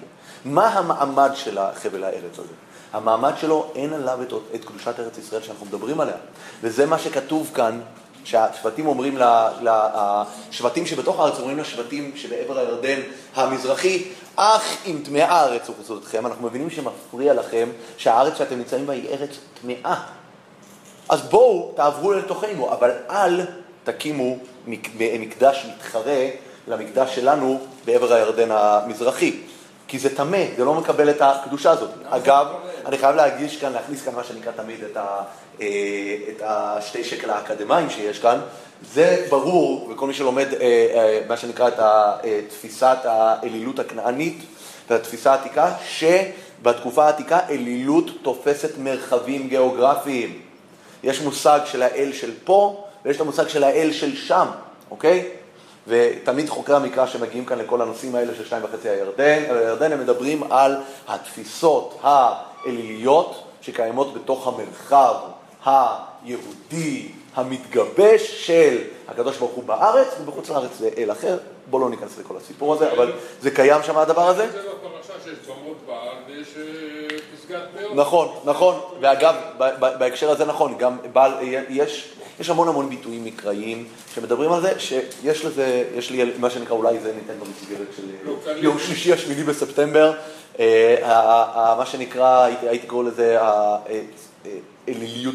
מה המעמד של החבל הארץ הזה? המעמד שלו, אין עליו את, את קדושת ארץ ישראל שאנחנו מדברים עליה. וזה מה שכתוב כאן שהשבטים אומרים, השבטים שבתוך הארץ אומרים לשבטים שבעבר הירדן המזרחי, אך אם טמאה הארץ אתכם, אנחנו מבינים שמפריע לכם שהארץ שאתם נמצאים בה היא ארץ טמאה. אז בואו תעברו לתוכנו, אבל אל תקימו מקדש מתחרה למקדש שלנו בעבר הירדן המזרחי. כי זה טמא, זה לא מקבל את הקדושה הזאת. אגב, אני חייב להגיש כאן, להכניס כאן מה שנקרא תמיד את, ה, אה, את השתי שקל האקדמיים שיש כאן. זה ברור, וכל מי שלומד אה, אה, מה שנקרא את אה, תפיסת האלילות הכנענית והתפיסה העתיקה, שבתקופה העתיקה אלילות תופסת מרחבים גיאוגרפיים. יש מושג של האל של פה, ויש את המושג של האל של שם, אוקיי? ותמיד חוקרי המקרא שמגיעים כאן לכל הנושאים האלה של שניים וחצי הירדן, הירדן, הם מדברים על התפיסות האליליות שקיימות בתוך המרחב היהודי המתגבש של הקדוש ברוך הוא בארץ, ובחוץ לארץ זה אל אחר. בואו לא ניכנס לכל הסיפור הזה, אבל זה קיים שם הדבר הזה. זה בפרשה שיש במות בעל ויש אה, פסגת פאות. נכון, נכון, ואגב, בהקשר הזה נכון, גם בעל, יש, יש המון המון ביטויים מקראיים שמדברים על זה, שיש לזה, יש לי מה שנקרא, אולי זה ניתן במסגרת של לא, יום יש- שלישי השמיני בספטמבר, אה, מה שנקרא, הייתי קורא לזה ה- אה, אה,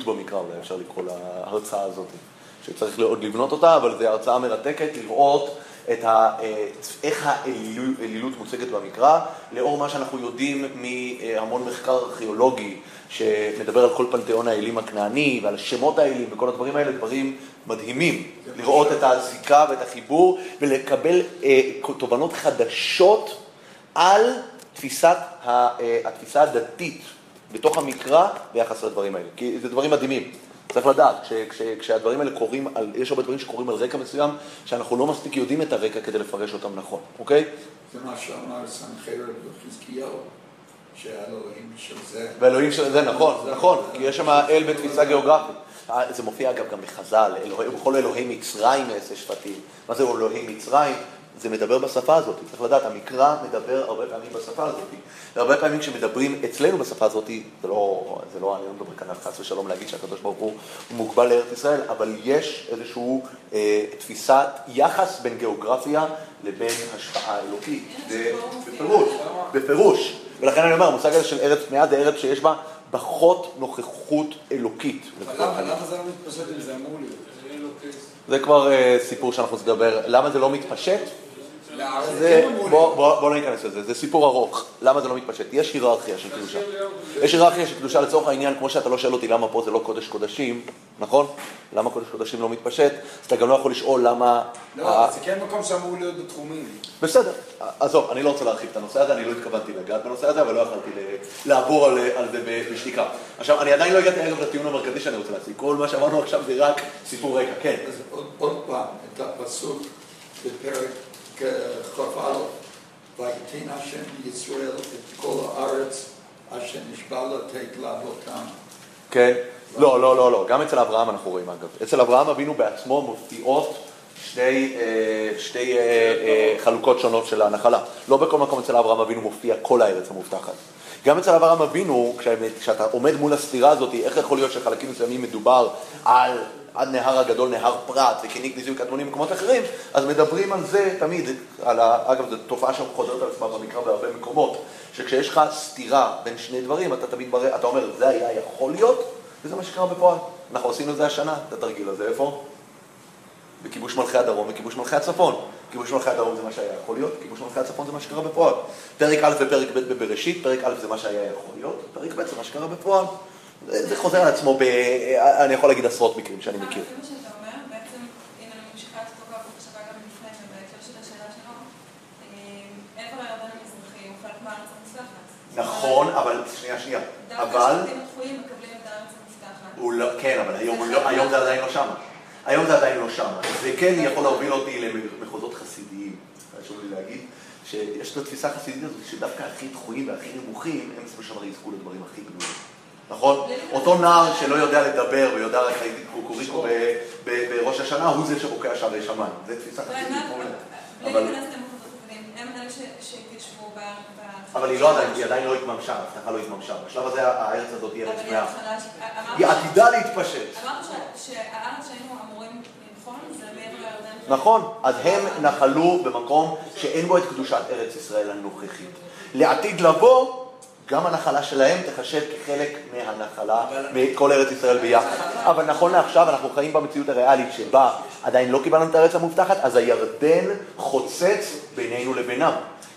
במקרא, אולי אפשר לקרוא להרצאה הזאת, שצריך עוד לבנות אותה, אבל זו הרצאה מרתקת לראות את ה, אה, איך האלילות מוצגת במקרא, לאור מה שאנחנו יודעים מהמון מחקר ארכיאולוגי שמדבר על כל פנתיאון האלים הכנעני ועל שמות האלים וכל הדברים האלה, דברים מדהימים. לראות את הזיקה ואת החיבור ולקבל אה, תובנות חדשות על תפיסת, ה, אה, התפיסה הדתית בתוך המקרא ביחס לדברים האלה. כי זה דברים מדהימים. צריך לדעת, כש, כש, כשהדברים האלה קורים, על, יש הרבה דברים שקורים על רקע מסוים, שאנחנו לא מספיק יודעים את הרקע כדי לפרש אותם נכון, אוקיי? זה מה שאמר סנחרב וחזקיהו, שהאלוהים של זה... ואלוהים של זה, נכון, נכון, כי יש שם אל בתפיסה גיאוגרפית. אה, זה מופיע אגב גם בחז"ל, אלוהי- בכל אלוהי מצרים אעשה שפטים. מה זה אלוהי מצרים? זה מדבר בשפה הזאת, צריך לדעת, המקרא מדבר הרבה פעמים בשפה הזאת. והרבה פעמים כשמדברים אצלנו בשפה הזאת, זה לא, זה לא, אני לא מדבר כאן על חס ושלום להגיד שהקדוש ברוך הוא מוגבל לארץ ישראל, אבל יש איזושהי אה, תפיסת יחס בין גיאוגרפיה לבין השפעה אלוקית. זה בפירוש, בפירוש. ולכן אני אומר, המושג הזה של ארץ טמאה זה ארץ שיש בה פחות נוכחות אלוקית. אבל למה זה לא מתפשט אם זה אמור להיות? זה כבר אה, סיפור שאנחנו לדבר, למה זה לא מתפשט? זה, בוא. בוא, בוא לא ניכנס לזה, זה סיפור ארוך, למה זה לא מתפשט? יש היררכיה של קדושה. יש היררכיה של קדושה לצורך העניין, כמו שאתה לא שואל אותי למה פה זה לא קודש קודשים, נכון? למה קודש קודשים לא מתפשט? אז אתה גם לא יכול לשאול למה... לא, ה- אבל זה כן מקום שאמור להיות בתחומים. בסדר, עזוב, אני לא רוצה להרחיב את הנושא הזה, אני לא התכוונתי לגעת בנושא הזה, אבל לא יכולתי לעבור על, על זה בשתיקה. עכשיו, אני עדיין לא הגעתי אגב לטיעון המרכזי שאני רוצה להציג, כל מה שאמרנו עכשיו זה רק סיפור רקע, כן. אז עוד, עוד פעם, את הפסוק בפרק כ"א, ויתן השם ישראל את כל הארץ אשר נשבע לתת לאבותם. כן. לא, לא, לא, לא. גם אצל אברהם אנחנו רואים, אגב. אצל אברהם אבינו בעצמו מופיעות שתי, אה, שתי אה, אה, חלוקות שונות של הנחלה. לא בכל מקום אצל אברהם אבינו מופיע כל הארץ המובטחת. גם אצל אברהם אבינו, כשאתה עומד מול הסתירה הזאת, איך יכול להיות שחלקים מסוימים מדובר על עד נהר הגדול, נהר פרת, וכניק ניסים קטנונים במקומות אחרים, אז מדברים על זה תמיד, על ה... אגב, זו תופעה שחוזרת על עצמה במקרא בהרבה מקומות, שכשיש לך סתירה בין שני דברים, אתה תמיד מראה, אתה אומר, זה היה יכול להיות, וזה מה שקרה בפועל. אנחנו עשינו את זה השנה, את התרגיל הזה, איפה? בכיבוש מלכי הדרום וכיבוש מלכי הצפון. כיבוש מלכי הדרום זה מה שהיה יכול להיות, כיבוש מלכי הצפון זה מה שקרה בפועל. פרק א' ופרק ב' בבראשית, פרק א' זה מה שהיה יכול להיות, פרק ב' זה מה שקרה בפועל. זה, חוזר על עצמו, ב, אני יכול להגיד עשרות מקרים שאני מכיר. אה. נכון, אבל, שנייה, שנייה, אבל, שבטים הדחויים מקבלים את הארץ המובטחת. הוא לא, כן, אבל היום, הוא לא, היום זה עדיין לא שמה. היום זה עדיין לא שמה. זה כן יכול להוביל אותי למחוזות חסידיים, חשוב לי להגיד, שיש את התפיסה החסידית הזאת, שדווקא הכי דחויים והכי נמוכים, הם בסופו של דבר יזכו לדברים הכי גדולים. נכון? אותו נער שלא יודע לדבר ויודע רק להגיד קוקוריקו בראש השנה, הוא זה שבוקע שערי שמיים. זה תפיסה חסידית. בלי להיכנס למחוזות אחרים, הם אלה שהתיישבו ב... אבל היא לא עדיין, היא עדיין לא התממשה, ההבטחה לא התממשה. בשלב הזה הארץ הזאת היא ארץ מאה. היא עתידה להתפשט. אמרת ש- שהארץ שהיינו אמורים זה מעבר לירדן. נכון, אז הם נחלו במקום שאין בו את קדושת ארץ ישראל הנוכחית. לעתיד לבוא, גם הנחלה שלהם תחשב כחלק מהנחלה, מכל ארץ ישראל ביחד. אבל נכון לעכשיו, אנחנו חיים במציאות הריאלית שבה עדיין לא קיבלנו את הארץ המובטחת, אז הירדן חוצץ בינינו לבינם.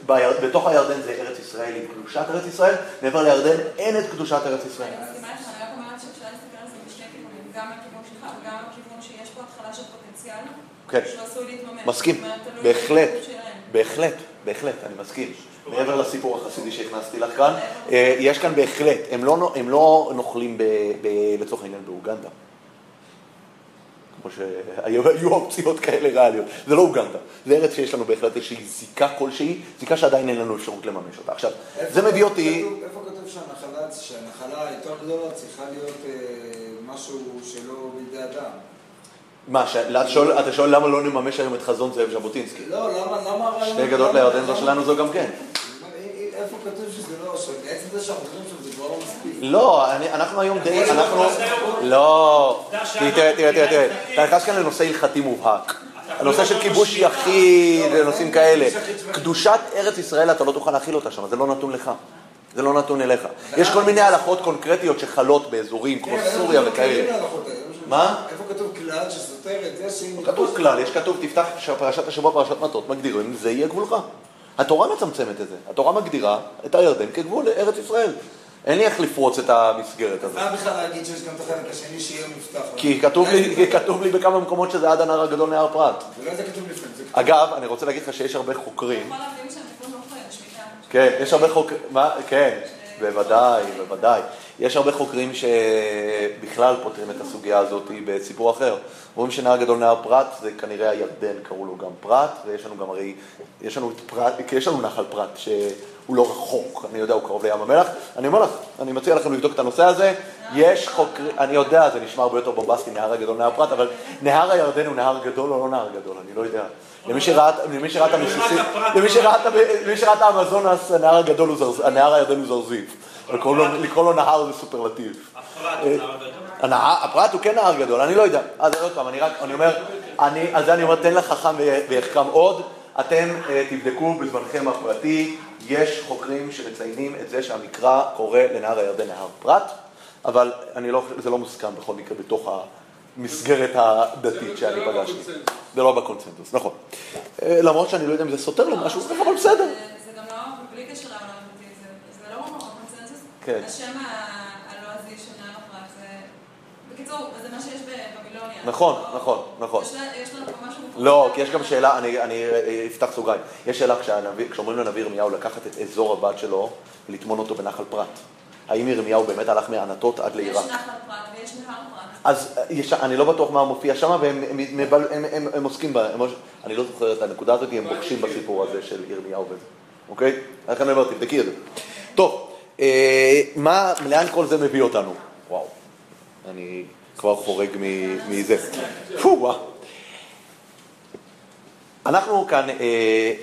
בתוך הירדן זה ארץ ישראל עם קדושת ארץ ישראל, מעבר לירדן אין את קדושת ארץ ישראל. אני מסכימה איתך, אני רק אומרת שאפשר להסתכל על זה משני כיוונים, גם מהכיוון שלך וגם מהכיוון שיש פה התחלה של פוטנציאל, כן. שהוא עשוי להתממש. מסכים, בהחלט. בהחלט, בהחלט, אני מסכים. מעבר לסיפור החסידי שהכנסתי לך כאן, אה, יש כאן בהחלט, הם לא, הם לא נוכלים ב, ב, לצורך העניין באוגנדה. כמו שהיו היו אופציות כאלה ריאליות. זה לא אוגנדה, זה ארץ שיש לנו בהחלט איזושהי זיקה כלשהי, זיקה שעדיין אין לנו אפשרות לממש אותה. עכשיו, זה מביא אותי... איפה כתוב שהנחלה, שהנחלה היותר גדולה צריכה להיות אה, משהו שלא בידי אדם? מה, אתה שואל- למה לא נממש היום את חזון זאב ז'בוטינסקי? לא, למה, למה. שתי גדות לירדן זו למה- שלנו זו גם כן. איפה כתוב שזה לא, זה שאנחנו כבר לא מספיק. לא, אני, אנחנו היום די, אנחנו... לא, תראה, תראה, תראה, תראה, תראה, אתה נכנס כאן לנושא הלכתי מובהק. הנושא של כיבוש יחיד, ונושאים כאלה. קדושת ארץ ישראל, אתה לא תוכל להכיל אותה שם, זה לא נתון לך. זה לא נתון אליך. יש כל מיני הלכות קונקרטיות שחלות באזורים כמו סוריה וכאלה. מה? איפה כתוב כלל שסותר את זה. כתוב כלל, יש כתוב, תפתח פרשת השבוע, פרשת מטות, מגדירים, זה יהיה גבולך. התורה מצמצמת את זה. התורה מגדירה את הירדן כגבול לארץ ישראל. אין לי איך לפרוץ את המסגרת הזאת. מה בכלל להגיד שיש גם את החלק השני שיהיה מובטח? כי כתוב לי, כתוב לי בכמה מקומות שזה עד הנהר הגדול נהר פרת. ולא זה כתוב לפני, זה כתוב... אגב, אני רוצה להגיד לך שיש הרבה חוקרים, לא. כן, יש הרבה חוקרים, מה, כן, בוודאי, בוודאי. יש הרבה חוקרים שבכלל פותרים את הסוגיה הזאת בסיפור אחר. אומרים שנהר גדול נהר פרת, זה כנראה הירדן, קראו לו גם פרת, ויש לנו גם הרי, יש לנו את פרת, כי יש לנו נחל פרת שהוא לא רחוק, אני יודע, הוא קרוב לים המלח. אני אומר לך, אני מציע לכם לבדוק את הנושא הזה. יש חוקרים, אני יודע, זה נשמע הרבה יותר בומבסטי, נהר הגדול נהר פרת, אבל נהר הירדן הוא נהר גדול או לא נהר גדול, אני לא יודע. למי שראה את המסיסים, למי שראה את את האמזונס, הנהר הוא הירדן הוא זרזיף. לקרוא לו- נהר זה סופרלטיב. הנהר, הפרט הוא כן נהר גדול, אני לא יודע. אז עוד פעם, אני רק, אני אומר, אני, על זה אני אומר, תן לחכם ויחכם עוד. אתם אה, תבדקו בזמנכם הפרטי, יש חוקרים שמציינים את זה שהמקרא קורא לנהר הירדן נהר פרת, אבל אני לא, זה לא מוסכם בכל מקרה בתוך המסגרת הדתית שאני זה לא פגשתי. בקונצנזוס. זה לא בקונצנזוס, נכון. אה, למרות שאני לא יודע אם זה סותר לו משהו, אבל בסדר. זה גם לא, בלי קשר לעולם הדתי, זה- לא קונצנזוס. כן. השם ה- הלועזי של נער הפרט, זה... בקיצור, זה מה שיש בבבילוניה. נכון, לא- נכון, נכון. יש לה- יש לנו פה משהו... לא, כי יש גם שאלה, אני, אה, אפתח סוגריים. יש שאלה כשאומרים לנביא ירמיהו לקחת את אזור הבת שלו ולטמון אותו בנחל פרת. האם ירמיהו באמת הלך מענתות עד יש לעיראק? נחל פרת ויש נהר פרת. אז אה, יש, אני לא בטוח מה מופיע שם, והם הם, הם, הם, הם, הם עוסקים בה, הם, אני לא זוכר את הנקודה הזאת, הם בוקשים בסיפור הזה של ירמיהו וזה, אוקיי? לכן אני אומר, תבדקי את זה. טוב, אה, מה, לאן כל זה מביא אותנו? וואו, אני כבר חורג מזה. אנחנו כאן אה,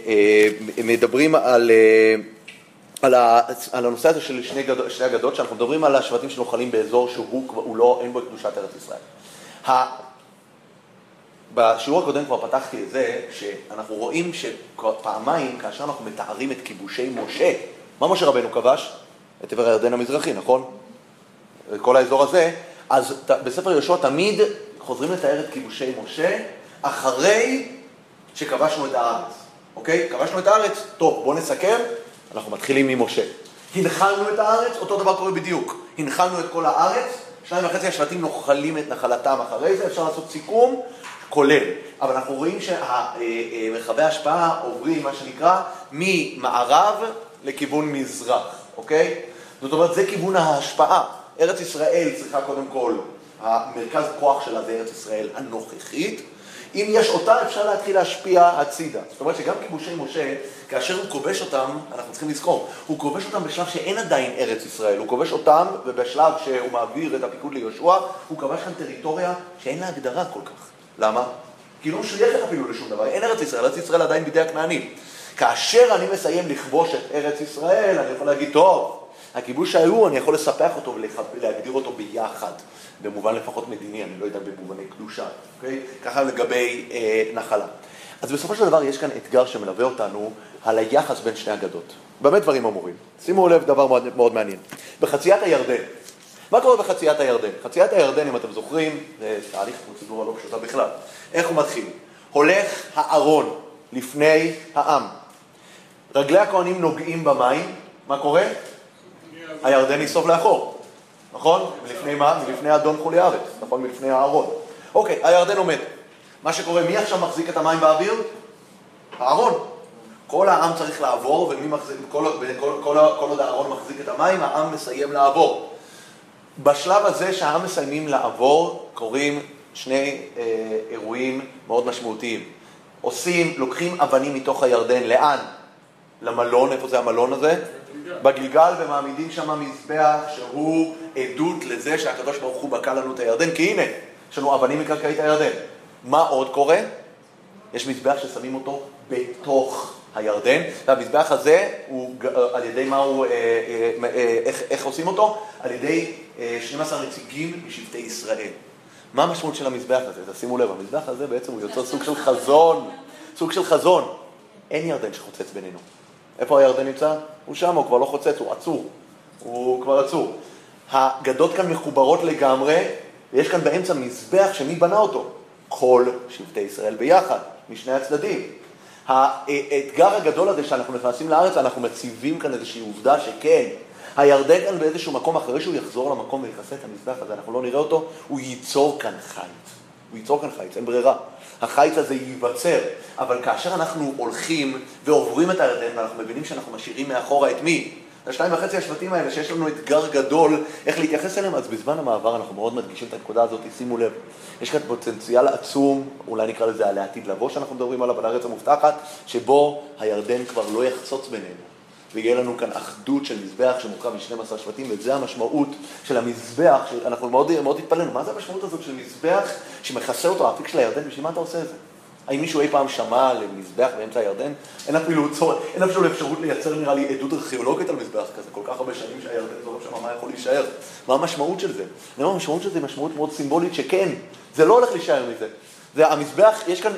אה, מדברים על, אה, על, ה, על הנושא הזה של שני, גדות, שני הגדות, שאנחנו מדברים על השבטים שנוחלים באזור שהוא לא, אין בו את קדושת ארץ ישראל. ה, בשיעור הקודם כבר פתחתי את זה, שאנחנו רואים שפעמיים, כאשר אנחנו מתארים את כיבושי משה, מה משה רבנו כבש? את עבר הירדן המזרחי, נכון? כל האזור הזה, אז בספר יהושע תמיד חוזרים לתאר את כיבושי משה אחרי שכבשנו את הארץ, אוקיי? כבשנו את הארץ, טוב, בואו נסכם, אנחנו מתחילים ממשה. הנחלנו את הארץ, אותו דבר קורה בדיוק. הנחלנו את כל הארץ, שניים וחצי השבטים נוחלים את נחלתם אחרי זה, אפשר לעשות סיכום כולל. אבל אנחנו רואים שמרחבי ההשפעה עוברים, מה שנקרא, ממערב לכיוון מזרח, אוקיי? זאת אומרת, זה כיוון ההשפעה. ארץ ישראל צריכה קודם כל, המרכז כוח שלה זה ארץ ישראל הנוכחית. אם יש אותה, אפשר להתחיל להשפיע הצידה. זאת אומרת שגם כיבושי משה, כאשר הוא כובש אותם, אנחנו צריכים לזכור, הוא כובש אותם בשלב שאין עדיין ארץ ישראל. הוא כובש אותם, ובשלב שהוא מעביר את הפיקוד ליהושע, הוא כבש כאן טריטוריה שאין לה הגדרה כל כך. למה? כי לא משויכת אפילו לשום דבר, אין ארץ ישראל, ארץ ישראל עדיין בידי הכנענים. כאשר אני מסיים לכבוש את ארץ ישראל, אני יכול להגיד, טוב, הכיבוש שהיו, אני יכול לספח אותו ולהגדיר אותו ביחד, במובן לפחות מדיני, אני לא יודע במובני קדושה, אוקיי? ככה לגבי אה, נחלה. אז בסופו של דבר יש כאן אתגר שמלווה אותנו על היחס בין שני הגדות. באמת דברים אמורים. שימו לב, דבר מאוד, מאוד מעניין. בחציית הירדן, מה קורה בחציית הירדן? חציית הירדן, אם אתם זוכרים, זה תהליך פרוצדורה לא פשוטה בכלל. איך הוא מתחיל? הולך הארון לפני העם. רגלי הכהנים נוגעים במים, מה קורה? הירדן ייסוב לאחור, נכון? מלפני מה? מלפני אדון חולי ארץ, נכון? מלפני הארון. אוקיי, הירדן עומד. מה שקורה, מי עכשיו מחזיק את המים באוויר? הארון. כל העם צריך לעבור, ומי מחזיק, כל, כל, כל, כל עוד הארון מחזיק את המים, העם מסיים לעבור. בשלב הזה שהעם מסיימים לעבור, קורים שני אה, אירועים מאוד משמעותיים. עושים, לוקחים אבנים מתוך הירדן, לאן? למלון, איפה זה המלון הזה? בגלגל, ומעמידים שם מזבח שהוא עדות לזה שהקדוש ברוך הוא בקע לנו את הירדן, כי הנה, יש לנו אבנים מקרקעית הירדן. מה עוד קורה? יש מזבח ששמים אותו בתוך הירדן, והמזבח הזה הוא, על ידי מה הוא, אה, אה, אה, איך, איך עושים אותו? על ידי 12 נציגים משבטי ישראל. מה המשמעות של המזבח הזה? תשימו לב, המזבח הזה בעצם הוא יוצר סוג של חזון, סוג של חזון. אין ירדן שחוצץ בינינו. איפה הירדן נמצא? הוא שם, הוא כבר לא חוצץ, הוא עצור. הוא כבר עצור. הגדות כאן מחוברות לגמרי, ויש כאן באמצע מזבח שמי בנה אותו? כל שבטי ישראל ביחד, משני הצדדים. האתגר הגדול הזה שאנחנו נכנסים לארץ, אנחנו מציבים כאן איזושהי עובדה שכן, הירדן כאן באיזשהו מקום, אחרי שהוא יחזור למקום ויכסה את המזבח הזה, אנחנו לא נראה אותו, הוא ייצור כאן חיץ. הוא ייצור כאן חיץ, אין ברירה. החיץ הזה ייווצר, אבל כאשר אנחנו הולכים ועוברים את הירדן ואנחנו מבינים שאנחנו משאירים מאחורה את מי? השניים וחצי השבטים האלה, שיש לנו אתגר גדול איך להתייחס אליהם, אז בזמן המעבר אנחנו מאוד מדגישים את הנקודה הזאת, שימו לב. יש כאן פוטנציאל עצום, אולי נקרא לזה על העתיד לבוא שאנחנו מדברים עליו, על הארץ המובטחת, שבו הירדן כבר לא יחצוץ בינינו. ויהיה לנו כאן אחדות של מזבח שמורכב מ-12 שבטים, וזה המשמעות של המזבח, שאנחנו מאוד, מאוד התפלאנו, מה זה המשמעות הזאת של מזבח שמכסה אותו האפיק של הירדן, בשביל מה אתה עושה את זה? האם מישהו אי פעם שמע על מזבח באמצע הירדן? אין אפילו צורך, אין אפילו אפשרות לייצר נראה לי עדות ארכיאולוגית על מזבח כזה, כל כך הרבה שנים שהירדן זורם שם, מה יכול להישאר? מה המשמעות של זה? אני אומר, המשמעות של זה היא משמעות מאוד סימבולית שכן, זה לא הולך להישאר מזה. זה המזבח, יש כאן,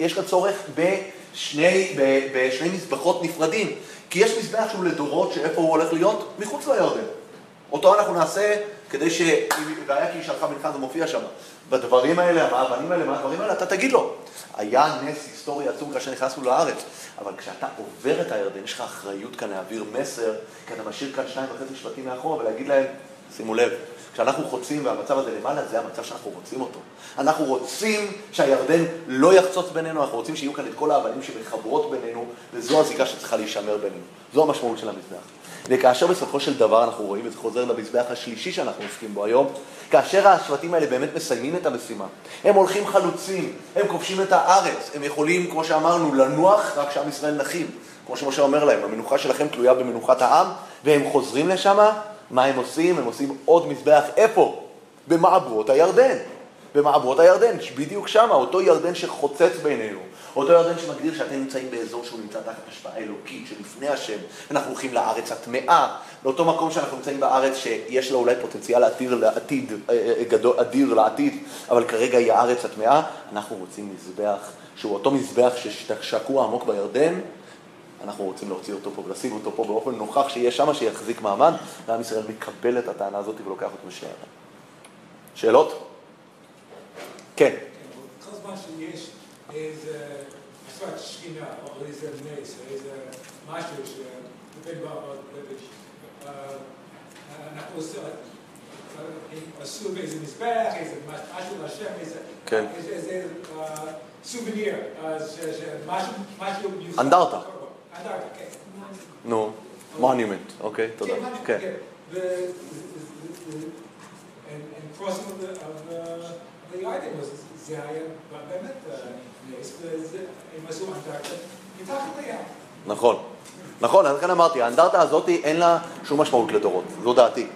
יש כאן צורך בשני, בשני מזבחות נפרדים, כי יש מזבח שהוא לדורות שאיפה הוא הולך להיות? מחוץ לירדן. אותו אנחנו נעשה כדי ש... והיה כי ישלחה מנחה, זה מופיע שם. בדברים האלה, המאבנים האלה, מה הדברים האלה, אתה תגיד לו. היה נס היסטורי עצום כאשר נכנסנו לארץ, אבל כשאתה עובר את הירדן, יש לך אחריות כאן להעביר מסר, כי אתה משאיר כאן שניים וחצי שבטים מאחורה ולהגיד להם, שימו לב, כשאנחנו חוצים והמצב הזה למעלה, זה המצב שאנחנו רוצים אותו. אנחנו רוצים שהירדן לא יחצוץ בינינו, אנחנו רוצים שיהיו כאן את כל האבנים שמחברות בינינו, וזו הזיקה שצריכה להישמר בינינו. זו המשמעות של המזבח. וכאשר בסופו של דבר אנחנו רואים, וזה חוזר למזבח השלישי שאנחנו עוסקים בו היום, כאשר השבטים האלה באמת מסיימים את המשימה, הם הולכים חלוצים, הם כובשים את הארץ, הם יכולים, כמו שאמרנו, לנוח רק כשעם ישראל נחים. כמו שמשה אומר להם, המנוחה שלכם תלויה במנוחת העם, והם חוזרים לשם, מה הם עושים? הם עושים עוד מזבח, איפה? במעברות הירדן. במעברות הירדן, בדיוק שמה, אותו ירדן שחוצץ בינינו. אותו ירדן שמגדיר שאתם נמצאים באזור שהוא נמצא תחת השפעה אלוקית, שלפני השם, אנחנו הולכים לארץ הטמאה, לאותו מקום שאנחנו נמצאים בארץ שיש לו אולי פוטנציאל אדיר לעתיד, אה, אה, גדול, אדיר לעתיד, אבל כרגע היא הארץ הטמאה, אנחנו רוצים מזבח שהוא אותו מזבח ששקוע עמוק בירדן, אנחנו רוצים להוציא אותו פה ולשים אותו פה באופן נוכח שיהיה שמה, שיחזיק מעמד, ועם ישראל מקבל את הטענה הזאת ולוקח אותו משאלה. שאלות? כן. כל זמן שיש איזה, אפרת שכינה, או איזה נס, או איזה משהו שמטפל אנחנו עושים, עשו באיזה מזבח, איזה משהו להשם, איזה סובניר, משהו מיוחד. אנדרטה. נו, מונומנט, אוקיי, תודה. כן. זה היה באמת נס, והם עשו אנדרטה מתחת לים. נכון, נכון, אז לכן אמרתי, האנדרטה הזאת אין לה שום משמעות לדורות, זו דעתי.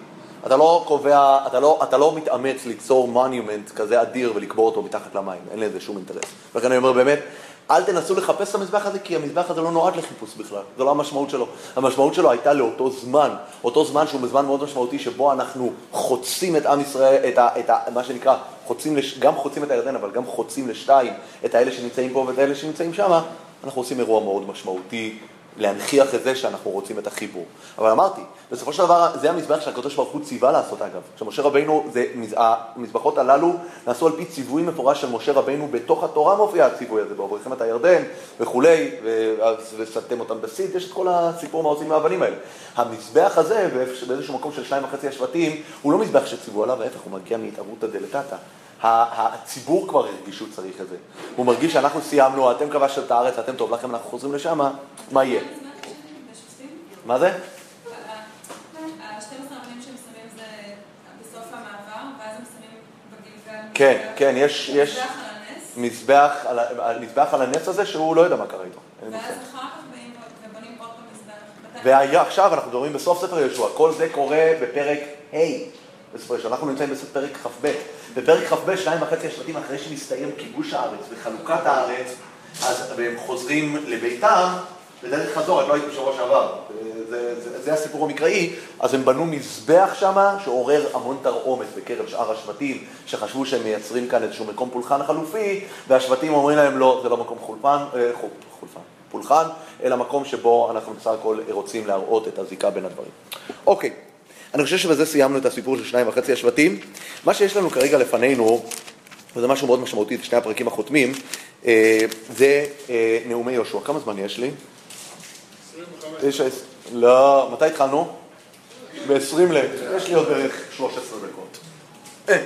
אתה לא קובע, אתה לא, אתה לא מתאמץ ליצור מונומנט כזה אדיר ולקבור אותו מתחת למים, אין לזה שום אינטרס. ולכן אני אומר באמת, אל תנסו לחפש את המזבח הזה, כי המזבח הזה לא נועד לחיפוש בכלל, זו לא המשמעות שלו. המשמעות שלו הייתה לאותו זמן, אותו זמן שהוא זמן מאוד משמעותי, שבו אנחנו חוצים את עם ישראל, את, ה, את ה, מה שנקרא, חוצים, לש, גם חוצים את הירדן, אבל גם חוצים לשתיים, את האלה שנמצאים פה ואת האלה שנמצאים שם, אנחנו עושים אירוע מאוד משמעותי להנכיח את זה שאנחנו רוצים את החיבור. אבל אמרתי, בסופו של דבר זה המזבח שהקדוש ברוך הוא ציווה לעשות אגב. שמשה רבינו, זה, המזבחות הללו נעשו על פי ציווי מפורש של משה רבינו, בתוך התורה מופיע הציווי הזה, בעובריכם את הירדן וכולי, ושמתם אותם בסיד, יש את כל הסיפור מה עושים מהאבנים האלה. המזבח הזה, באיזשהו מקום של שניים וחצי השבטים, הוא לא מזבח שציוו עליו, ההפך, הוא מגיע מהתערותא דלתתא. הציבור כבר הרגיש שהוא צריך את זה. הוא מרגיש שאנחנו סיימנו, אתם כבשתם את הארץ, אתם טוב לכם, אנחנו חוזרים לשם, מה יהיה? מה זה? כן, כן, יש, יש מזבח על הנס. מזבח על הנס הזה שהוא לא יודע מה קרה איתו. ואז אחר כך באים ובונים עוד פעם מזבח. ועכשיו אנחנו מדברים בסוף ספר יהושע, כל זה קורה בפרק ה' בסופו של אנחנו נמצאים בפרק כ"ב. בפרק כ"ב, שניים וחצי השבטים אחרי שמסתיים כיבוש הארץ וחלוקת הארץ, אז הם חוזרים לביתם בדרך חזור, את לא הייתי בשבוע שעבר, זה, זה, זה הסיפור המקראי, אז הם בנו מזבח שם שעורר המון תרעומת בקרב שאר השבטים, שחשבו שהם מייצרים כאן איזשהו מקום פולחן חלופי, והשבטים אומרים להם לא, זה לא מקום חולפן, אה, חולפן, פולחן, אלא מקום שבו אנחנו בסך הכל רוצים להראות את הזיקה בין הדברים. אוקיי. אני חושב שבזה סיימנו את הסיפור של שניים וחצי השבטים. מה שיש לנו כרגע לפנינו, וזה משהו מאוד משמעותי, שני הפרקים החותמים, אה, זה אה, נאומי יהושע. כמה זמן יש לי? 25. לא, מתי התחלנו? ב-20 ל... יש לי עוד בערך 13 דקות. אה,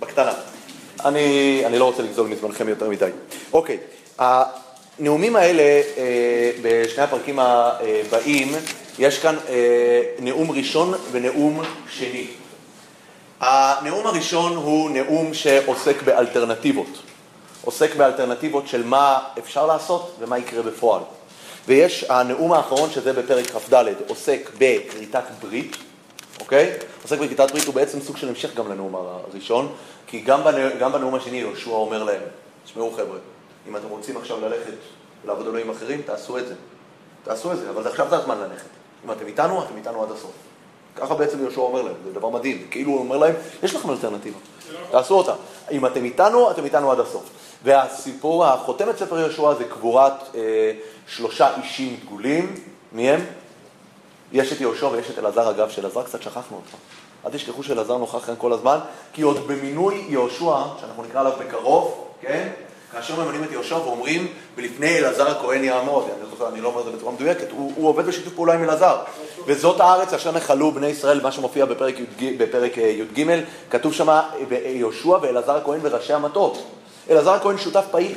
בקטנה. אני, אני לא רוצה לגזול מזמנכם יותר מדי. אוקיי, הנאומים האלה בשני הפרקים הבאים, יש כאן אה, נאום ראשון ונאום שני. הנאום הראשון הוא נאום שעוסק באלטרנטיבות. עוסק באלטרנטיבות של מה אפשר לעשות ומה יקרה בפועל. ויש הנאום האחרון, שזה בפרק כ"ד, עוסק בכריתת ברית, אוקיי? עוסק בכריתת ברית הוא בעצם סוג של המשך גם לנאום הראשון, כי גם בנאום השני יהושע אומר להם, תשמעו חבר'ה, אם אתם רוצים עכשיו ללכת לעבוד אלוהים אחרים, תעשו את זה. תעשו את זה, אבל עכשיו זה הזמן ללכת. אם אתם איתנו, אתם איתנו עד הסוף. ככה בעצם יהושע אומר להם, זה דבר מדהים. כאילו הוא אומר להם, יש לכם אלטרנטיבה, תעשו אותה. אם אתם איתנו, אתם איתנו עד הסוף. והסיפור, החותמת ספר יהושע זה קבורת אה, שלושה אישים דגולים, מי הם? יש את יהושע ויש את אלעזר, אגב, שאלעזר קצת שכחנו אותו. אל תשכחו שאלעזר נוכח כאן כל הזמן, כי עוד במינוי יהושע, שאנחנו נקרא עליו בקרוב, כן? כאשר ממנים את יהושע ואומרים, ולפני אלעזר הכהן יעמוד, אני, זוכר, אני לא אומר את זה בצורה מדויקת, הוא, הוא עובד בשיתוף פעולה עם אלעזר. וזאת הארץ אשר נחלו בני ישראל, מה שמופיע בפרק, י', בפרק אה, י"ג, כתוב שם יהושע ואלעזר הכהן וראשי המטות. אלעזר הכהן שותף פעיל,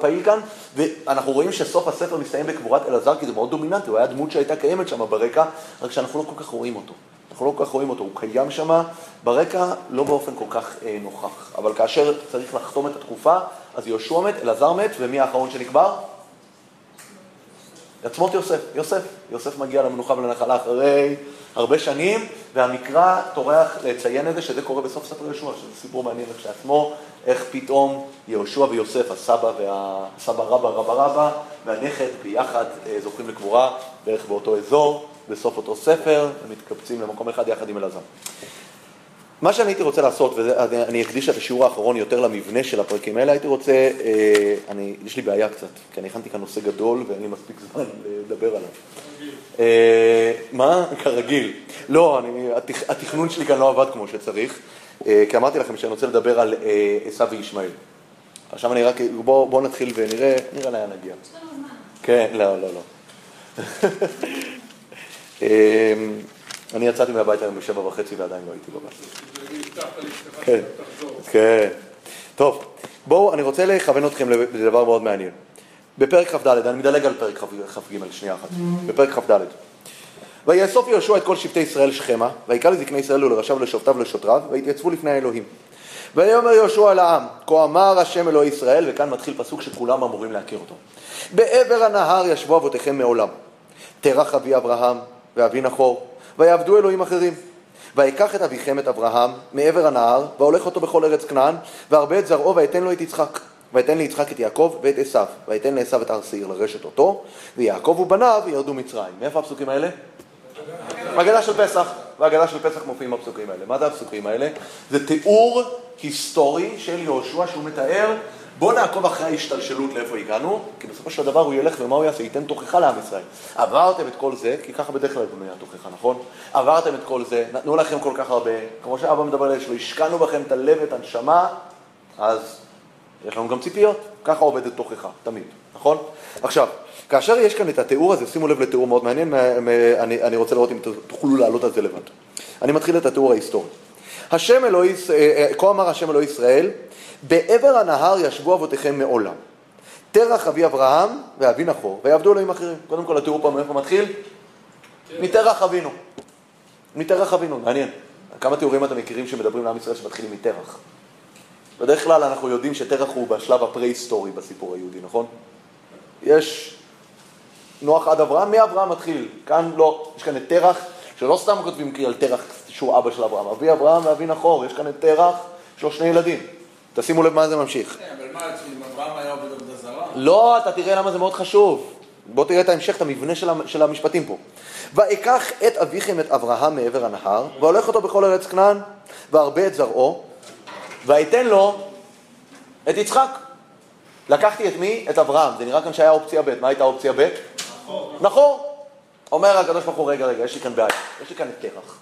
פעיל כאן, ואנחנו רואים שסוף הספר מסתיים בקבורת אלעזר, כי זה מאוד דומיננטי, הוא היה דמות שהייתה קיימת שם ברקע, רק שאנחנו לא כל כך רואים אותו. אנחנו לא כל כך רואים אותו, הוא קיים שם ברקע, לא באופן כל כך אה, נוכח. אבל כאשר צריך לחתום את התקופה, אז יהושע מת, אלעזר מת, ומי האחרון שנקבר? עצמות יוסף, יוסף. יוסף מגיע למנוחה ולנחלה אחרי הרבה שנים, והמקרא טורח לציין את זה, שזה קורה בסוף ספר יהושע, שזה סיפור מעניין כשלעצמו, איך פתאום יהושע ויוסף, הסבא והסבא רבא רבא רבא, והנכד ביחד אה, זוכים לקבורה בערך באותו אזור, בסוף אותו ספר, הם מתקבצים למקום אחד יחד עם אלעזר. מה שאני הייתי רוצה לעשות, ואני אקדיש את השיעור האחרון יותר למבנה של הפרקים האלה, הייתי רוצה, אה, אני, יש לי בעיה קצת, כי אני הכנתי כאן נושא גדול ואין לי מספיק זמן לדבר עליו. אה, מה? כרגיל. לא, אני, התכנון שלי כאן לא עבד כמו שצריך, אה, כי אמרתי לכם שאני רוצה לדבר על עשו וישמעאל. עכשיו אני רק, בואו בוא נתחיל ונראה, נראה לאן נגיע. כן, לא, לא, לא. אני יצאתי מהבית היום בשבע וחצי ועדיין לא הייתי בבית. כן, כן. טוב, בואו, אני רוצה לכוון אתכם לדבר מאוד מעניין. בפרק כ"ד, אני מדלג על פרק כ"ג, שנייה אחת. בפרק כ"ד. ויאסוף יהושע את כל שבטי ישראל שכמה, ויקרא לזקני ישראל ולראשיו ולשופטיו ולשוטריו, ויתייצבו לפני האלוהים. ויאמר יהושע אל העם, כה אמר השם אלוהי ישראל, וכאן מתחיל פסוק שכולם אמורים להכיר אותו. בעבר הנהר ישבו אבותיכם מעולם. תרח אבי אברהם ואבי נחור, ויעבדו אלוהים אחרים. ויקח את אביכם את אברהם מעבר הנהר, והולך אותו בכל ארץ כנען, והרבה את זרעו ויתן לו את יצחק. ויתן ליצחק את יעקב ואת עשיו, ויתן לעשיו את הר שעיר לרשת אותו, ויעקב ובניו ירדו מצרים. מאיפה הפסוקים האלה? בהגדה של פסח. בהגדה של פסח מופיעים הפסוקים האלה. מה זה הפסוקים האלה? זה תיאור היסטורי של יהושע שהוא מתאר, בוא נעקוב אחרי ההשתלשלות לאיפה הגענו, כי בסופו של דבר הוא ילך ומה הוא יעשה? ייתן תוכחה לעם ישראל. עברתם את כל זה, כי ככה בדרך כלל בנויה תוכחה, נכון? עברתם את כל זה, נתנו לכם כל כך הרבה, כמו שאבא מדבר על שלו, השקענו בכם את הלב ואת הנשמה, אז יש לנו גם ציפיות, ככה עובדת תוכחה, תמיד, נכון? עכשיו, כאשר יש כאן את התיאור הזה, שימו לב לתיאור מאוד מעניין, אני, אני רוצה לראות אם תוכלו לעלות על זה לבד. אני מתחיל את התיאור ההיסטורי. השם אלוהי, אה, אה, כה אמר השם אלוהי ישראל, בעבר הנהר ישבו אבותיכם מעולם. תרח אבי אברהם ואבי נחור, ויעבדו אלוהים אחרים. קודם כל התיאור פה מאיפה מתחיל? מתרח אבינו. מתרח אבינו, מעניין. כמה תיאורים אתם מכירים שמדברים לעם ישראל שמתחילים מתרח? בדרך כלל אנחנו יודעים שתרח הוא בשלב הפרה-היסטורי בסיפור היהודי, נכון? יש נוח עד אברהם, מאברהם מתחיל. כאן לא, יש כאן את תרח, שלא סתם כותבים על תרח שהוא אבא של אברהם. אבי אברהם ואבי נחור, יש כאן את תרח, יש לו שני ילדים. תשימו לב מה זה ממשיך. כן, אבל מה, אם אברהם היה עובד עבודה זרה? לא, אתה תראה למה זה מאוד חשוב. בוא תראה את ההמשך, את המבנה של המשפטים פה. ואקח את אביכם את אברהם מעבר הנהר, והולך אותו בכל ארץ כנען, וארבה את זרעו, ואתן לו את יצחק. לקחתי את מי? את אברהם. זה נראה כאן שהיה אופציה ב'. מה הייתה אופציה ב'? נחור. נחור. אומר הקדוש ברוך הוא, רגע, רגע, יש לי כאן בעיה. יש לי כאן את תרח.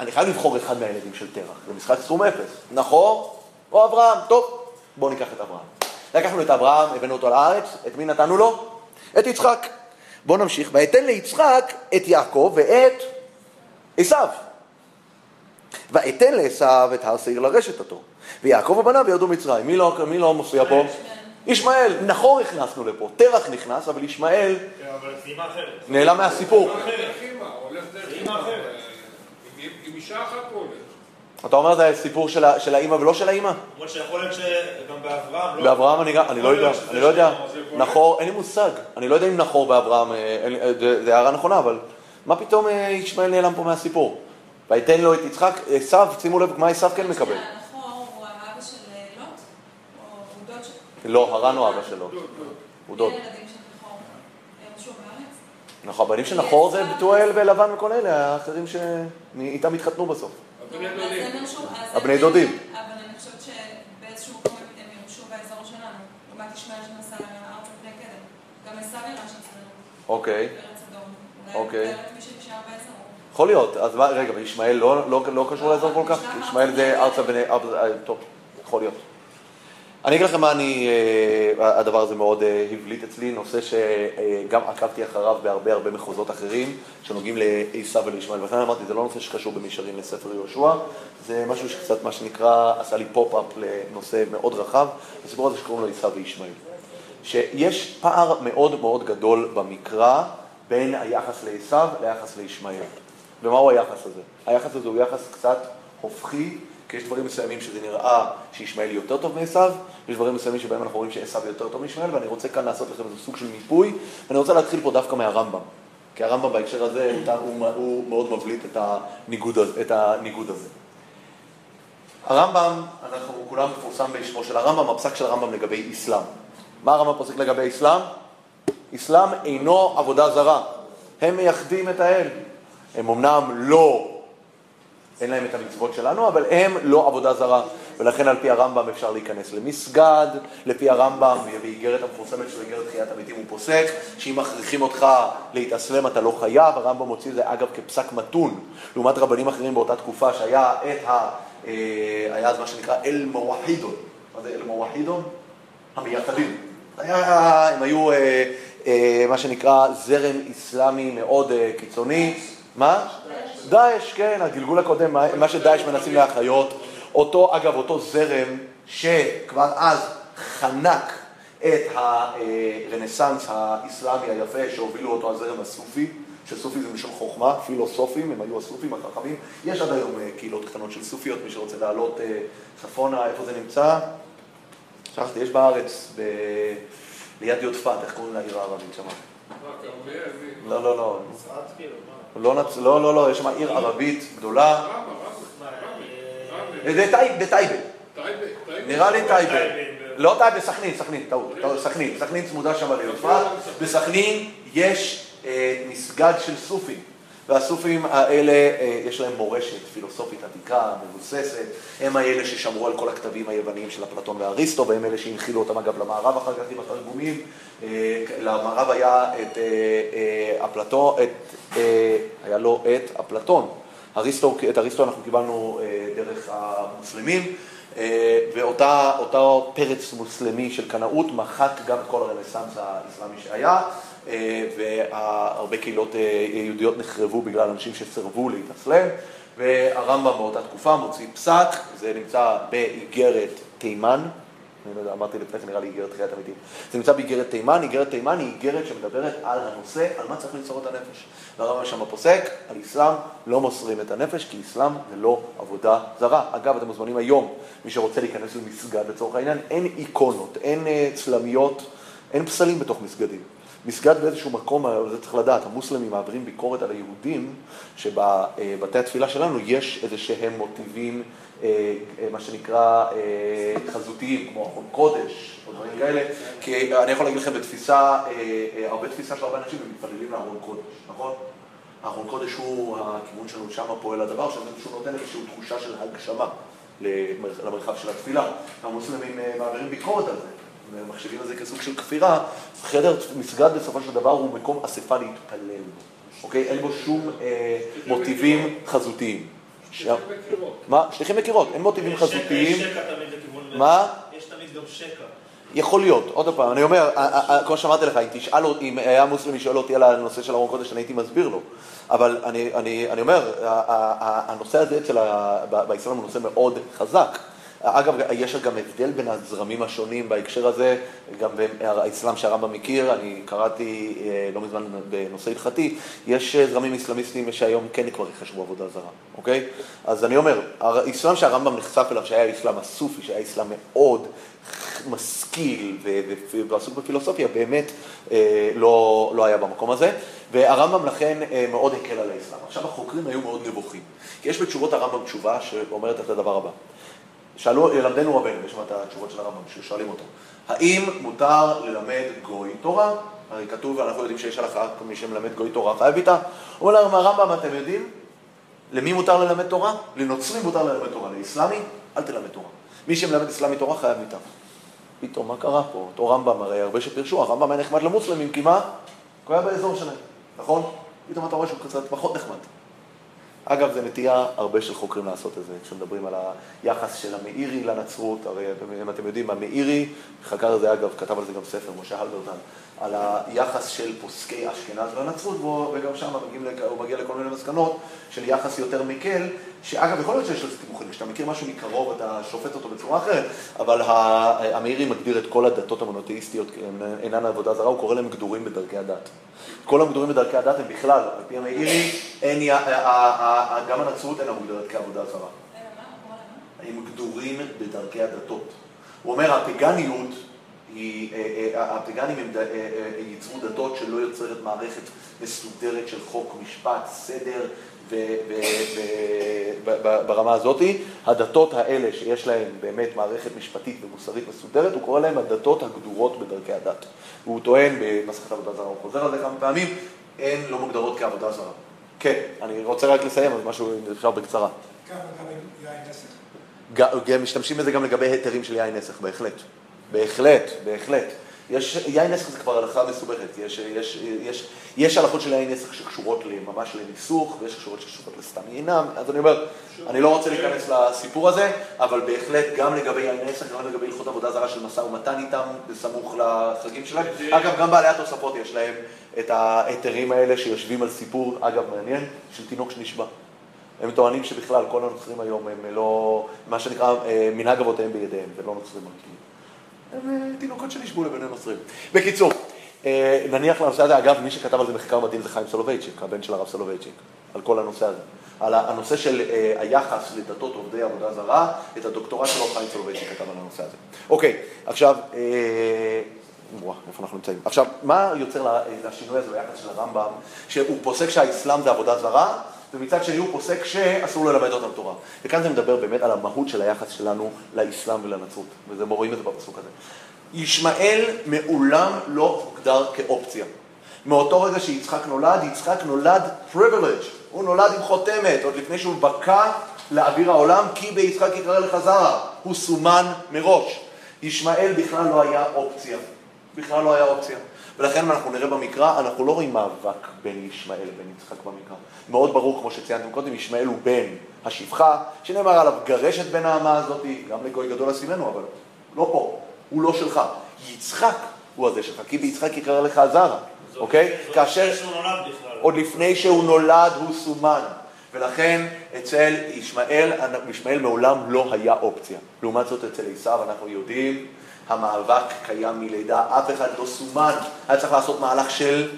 אני חייב לבחור אחד מהילדים של תרח. זה משחק סכום אפס. נחור או אברהם. טוב, בואו ניקח את אברהם. לקחנו את אברהם, הבאנו אותו לארץ, את מי נתנו לו? את יצחק. בואו נמשיך. ואתן ליצחק את יעקב ואת עשיו. ואתן לעשיו את הר שעיר לרשת אותו. ויעקב ובניו ירדו מצרים. מי לא, מי לא מופיע פה? ישמעאל. נחור הכנסנו לפה, תרח נכנס, אבל ישמעאל נעלם מהסיפור. עם אישה אחת הוא הולך. אתה אומר זה סיפור של האימא ולא של האימא? למרות שיכול להיות שגם באברהם, לא... באברהם אני לא יודע, אני לא יודע. נחור, אין לי מושג. אני לא יודע אם נחור באברהם, זה הערה נכונה, אבל מה פתאום ישמעאל נעלם פה מהסיפור? ויתן לו את יצחק, עשיו, שימו לב מה עשיו כן מקבל. לא, הרן הוא אבא שלו. הוא דוד. נכון, הבנים של נחור זה בתואל ולבן וכל אלה, האחרים שאיתם התחתנו בסוף. הבני דודים. אבל אני חושבת שבאיזשהו מקום הם יורשו באזור שלנו. לעומת ישמעאל שנסע ארצה פני קדם. גם עשיו ירש אצלנו, אוקיי, אדום. אוקיי. יכול להיות. אז מה, רגע, וישמעאל לא- לא לא קשור לאזור כל כך? ישמעאל זה ארצה בני... אה, טוב, יכול להיות. אני אגיד לכם מה אני, אה, הדבר הזה מאוד אה, הבליט אצלי, נושא שגם עקבתי אחריו בהרבה הרבה מחוזות אחרים, שנוגעים לעשו ולישמעאל. ולכן אמרתי, זה לא נושא שקשור במישרין לספר יהושע, זה משהו שקצת, מה שנקרא, עשה לי פופ-אפ לנושא מאוד רחב, הסיפור הזה שקוראים לו עשו וישמעאל. שיש פער מאוד מאוד גדול במקרא בין היחס לעשו ליחס לישמעאל. ומהו היחס הזה? היחס הזה הוא יחס קצת הופכי, כי יש דברים מסוימים שזה נראה שישמעאל יותר טוב מעשו, ויש דברים מסוימים שבהם אנחנו רואים שעשו יותר טוב מישמעאל, ואני רוצה כאן לעשות לכם איזה סוג של מיפוי, ואני רוצה להתחיל פה דווקא מהרמב"ם. כי הרמב"ם בהקשר הזה, הוא, הוא מאוד מבליט את הניגוד, את הניגוד הזה. הרמב"ם, אנחנו כולם מפורסם בשמו של הרמב"ם, הפסק של הרמב"ם לגבי אסלאם. מה הרמב"ם פוסק לגבי אסלאם? אסלאם אינו עבודה זרה. הם מייחדים את האל. הם אמנם לא, אין להם את המצוות שלנו, אבל הם לא עבודה זרה. ולכן על פי הרמב"ם אפשר להיכנס למסגד, לפי הרמב"ם, באיגרת המפורסמת של איגרת תחיית המתים הוא פוסק, שאם מכריחים אותך להתאסלם אתה לא חייב, הרמב"ם מוציא את זה אגב כפסק מתון, לעומת רבנים אחרים באותה תקופה שהיה את ה... אה, היה אז מה שנקרא אל מוואחידון. מה זה אל מוואחידון? המייחדים. הם היו אה, אה, מה שנקרא זרם אסלאמי מאוד קיצוני. מה? דאעש, כן, הגלגול הקודם, מה שדאעש מנסים להחיות. אותו, אגב, אותו זרם שכבר אז חנק את הרנסאנס האסלאמי היפה שהובילו אותו הזרם הסופי, שסופי זה מלשון חוכמה, פילוסופים, הם היו הסופים החכמים. יש עד היום אה, קהילות קטנות של סופיות, מי שרוצה לעלות אה, צפונה, איפה זה נמצא? שכחתי, יש בארץ, ב... ליד יודפת, איך קוראים לעיר הערבית שם? לא, לא, לא. לא. לא, לא, לא, יש שם עיר ערבית גדולה. אה. בטייבה. טייבה, טייבה. נראה לי טייבה. טייבה, לא טעה, בסכנין, סכנין, טעות, סכנין, סכנין צמודה שם ליודפת, בסכנין יש אה, מסגד של סופים, והסופים האלה, אה, יש להם מורשת פילוסופית עתיקה, מבוססת, הם האלה ששמרו על כל הכתבים היווניים של אפלטון ואריסטו, והם אלה שהנחילו אותם אגב למערב אחר כך עם התרגומים, אה, למערב היה את אה, אפלטון, את, היה לו את אפלטון, אריסטו, את אריסטו אנחנו קיבלנו דרך המוסלמים, ואותו פרץ מוסלמי של קנאות מחק גם את כל הרנסאנס האסלאמי שהיה, והרבה קהילות אה, יהודיות נחרבו בגלל אנשים שסירבו להתאסלם, והרמב"ם באותה תקופה מוציא פסק, זה נמצא באיגרת תימן, אני לא יודע, אמרתי לפני כן, נראה לי איגרת חיית המתים. זה נמצא באיגרת תימן, איגרת תימן היא איגרת שמדברת על הנושא, על מה צריך למסור את הנפש. והרמב"ם שם פוסק, על אסלאם לא מוסרים את הנפש, כי אסלאם זה לא עבודה זרה. אגב, אתם מוזמנים היום, מי שרוצה להיכנס למסגד לצורך העניין, אין איקונות, אין אה, צלמיות, אין פסלים בתוך מסגדים. מסגד באיזשהו מקום, זה צריך לדעת, המוסלמים מעבירים ביקורת על היהודים, שבבתי התפילה שלנו יש איזה שהם מוטיבים, אה, אה, מה שנקרא אה, חזותיים, כמו ארון קודש, או דברים כאלה, כי אני יכול להגיד לכם בתפיסה, הרבה תפיסה של הרבה אנשים, הם מתפללים לארון קודש, נכון? ארון קודש הוא הכיוון שלנו שם פועל הדבר, שהוא נותן איזושהי תחושה של הגשמה למרחב של התפילה. המוסלמים מעבירים ביקורת על זה. מחשבים על זה כסוג של כפירה, חדר מסגד בסופו של דבר הוא מקום אספה להתפלל אוקיי? אין בו שום אה, מוטיבים חזותיים. שליחים בקירות. מה? שליחים בקירות, אין מוטיבים חזותיים. יש שקע תמיד לכיוון... מה? יש תמיד גם שקע. יכול להיות, עוד פעם, אני אומר, כמו שאמרתי לך, אם תשאל, אם היה מוסלמי שואל אותי על הנושא של ארון קודש, אני הייתי מסביר לו. אבל אני, אני, אני אומר, הנושא הזה אצל, באסלאם הוא נושא מאוד חזק. אגב, יש גם הבדל בין הזרמים השונים בהקשר הזה, גם באסלאם שהרמב"ם מכיר, אני קראתי אה, לא מזמן בנושא הלכתי, יש זרמים אסלאמיסטיים שהיום כן כבר יחשבו עבודה זרה, אוקיי? אז אני אומר, האסלאם שהרמב"ם נחשף אליו, שהיה האסלאם הסופי, שהיה אסלאם מאוד משכיל ועסוק בפילוסופיה, באמת אה, לא, לא היה במקום הזה, והרמב"ם לכן אה, מאוד הקל על האסלאם. עכשיו החוקרים היו מאוד נבוכים, כי יש בתשובות הרמב"ם תשובה שאומרת את הדבר הבא. שאלו, ילמדנו רבנו, יש שם את התשובות של הרמב"ם, ששואלים אותו, האם מותר ללמד גוי תורה? הרי כתוב, אנחנו יודעים שיש הלכה, מי שמלמד גוי תורה חייב איתה. הוא אומר להם, הרמב"ם, אתם יודעים? למי מותר ללמד תורה? לנוצרים מותר ללמד תורה, לאסלאמי, אל תלמד תורה. מי שמלמד אסלאמי תורה חייב איתה. פתאום, מה קרה פה? אותו רמב"ם, הרי הרבה שפירשו, הרמב"ם היה נחמד למוסלמים, כי מה? הוא היה באזור שלהם, נכון? פתאום אתה רואה שהוא קצת פחות נחמד. אגב, זו נטייה הרבה של חוקרים לעשות את זה, כשמדברים על היחס של המאירי לנצרות, הרי אם אתם יודעים, המאירי, חקר את זה אגב, כתב על זה גם ספר, משה הלברטל, על היחס של פוסקי אשכנז לנצרות, וגם שם הוא מגיע לכל מיני מסקנות של יחס יותר מקל, שאגב, יכול להיות שיש לזה תימוכים, כשאתה מכיר משהו מקרוב אתה שופט אותו בצורה אחרת, אבל המאירי מגדיר את כל הדתות המונותאיסטיות, אינן עבודה זרה, הוא קורא להם גדורים בדרכי הדת. כל המגדורים בדרכי הדת הם בכלל, על פי המאירי, גם הנצרות אינה מוגדרת כעבודה זרה. הם גדורים בדרכי הדתות. הוא אומר, הפגניות היא, אה, אה, הם אה, ייצרו דתות שלא יוצרת מערכת מסודרת של חוק, משפט, סדר, ברמה הזאת. הדתות האלה שיש להן באמת מערכת משפטית ומוסרית מסודרת, הוא קורא להן הדתות הגדורות בדרכי הדת. והוא טוען במסכת עבודה זרה, הוא חוזר על זה כמה פעמים, הן לא מוגדרות כעבודה זרה. כן, אני רוצה רק לסיים, אז משהו, אם אפשר בקצרה. גם עם יין נסך? משתמשים בזה גם לגבי היתרים של יין נסך, בהחלט. בהחלט, בהחלט. יש, יין נסך זה כבר הלכה מסובכת, יש, יש, יש, יש הלכות של יין נסך שקשורות ממש לניסוך, ויש שקשורות שקשורות לסתם יינם, אז אני אומר, אני לא רוצה להיכנס לסיפור הזה, אבל בהחלט גם לגבי יין נסך, גם לגבי הלכות עבודה זרה של משא ומתן איתם, בסמוך לחגים שלהם. אגב, גם בעלי התוספות יש להם את ההיתרים האלה שיושבים על סיפור, אגב, מעניין, של תינוק שנשבע. הם טוענים שבכלל כל הנוצרים היום הם לא, מה שנקרא, אה, מנהג אבותיהם בידיהם, ולא נוצרים מרכיבים. הם אה, תינוקות שנשבו לבני נוצרים. בקיצור, אה, נניח לנושא הזה, אגב, מי שכתב על זה מחקר מדהים זה חיים סולובייצ'יק, הבן של הרב סולובייצ'יק, על כל הנושא הזה. על הנושא של אה, היחס לדתות עובדי עבודה זרה, את הדוקטורט שלו חיים סולובייצ'יק כתב על הנושא הזה. אוקיי, עכשיו, וואו, איפה אנחנו נמצאים? עכשיו, מה יוצר לשינוי הזה ביחס של הרמב"ם, שהוא פוסק שהאסלאם זה עבודה זרה, ומצד שני הוא פוסק שאסור ללמד אותם תורה. וכאן זה מדבר באמת על המהות של היחס שלנו לאסלאם ולנצרות, וזה רואים את זה בפסוק הזה. ישמעאל מעולם לא הוגדר כאופציה. מאותו רגע שיצחק נולד, יצחק נולד privilege, הוא נולד עם חותמת, עוד לפני שהוא בקע לאוויר העולם, כי ביצחק יקרא לך זרע, הוא סומן מראש. ישמעאל בכלל לא היה אופציה, בכלל לא היה אופציה. ולכן אנחנו נראה במקרא, אנחנו לא רואים מאבק בין ישמעאל לבין יצחק במקרא. מאוד ברור, כמו שציינתם קודם, ישמעאל הוא בן השפחה, שנאמר עליו, גרש את בן האמה הזאתי, גם לגוי גדול עשימנו, אבל לא פה, הוא לא שלך. יצחק הוא הזה שלך, כי ביצחק יקרא לך זרע, אוקיי? כאשר... עוד לפני שהוא נולד הוא סומן. ולכן אצל ישמעאל, ישמעאל מעולם לא היה אופציה. לעומת זאת אצל עשיו אנחנו יודעים, המאבק קיים מלידה, אף אחד לא סומן. היה צריך לעשות מהלך של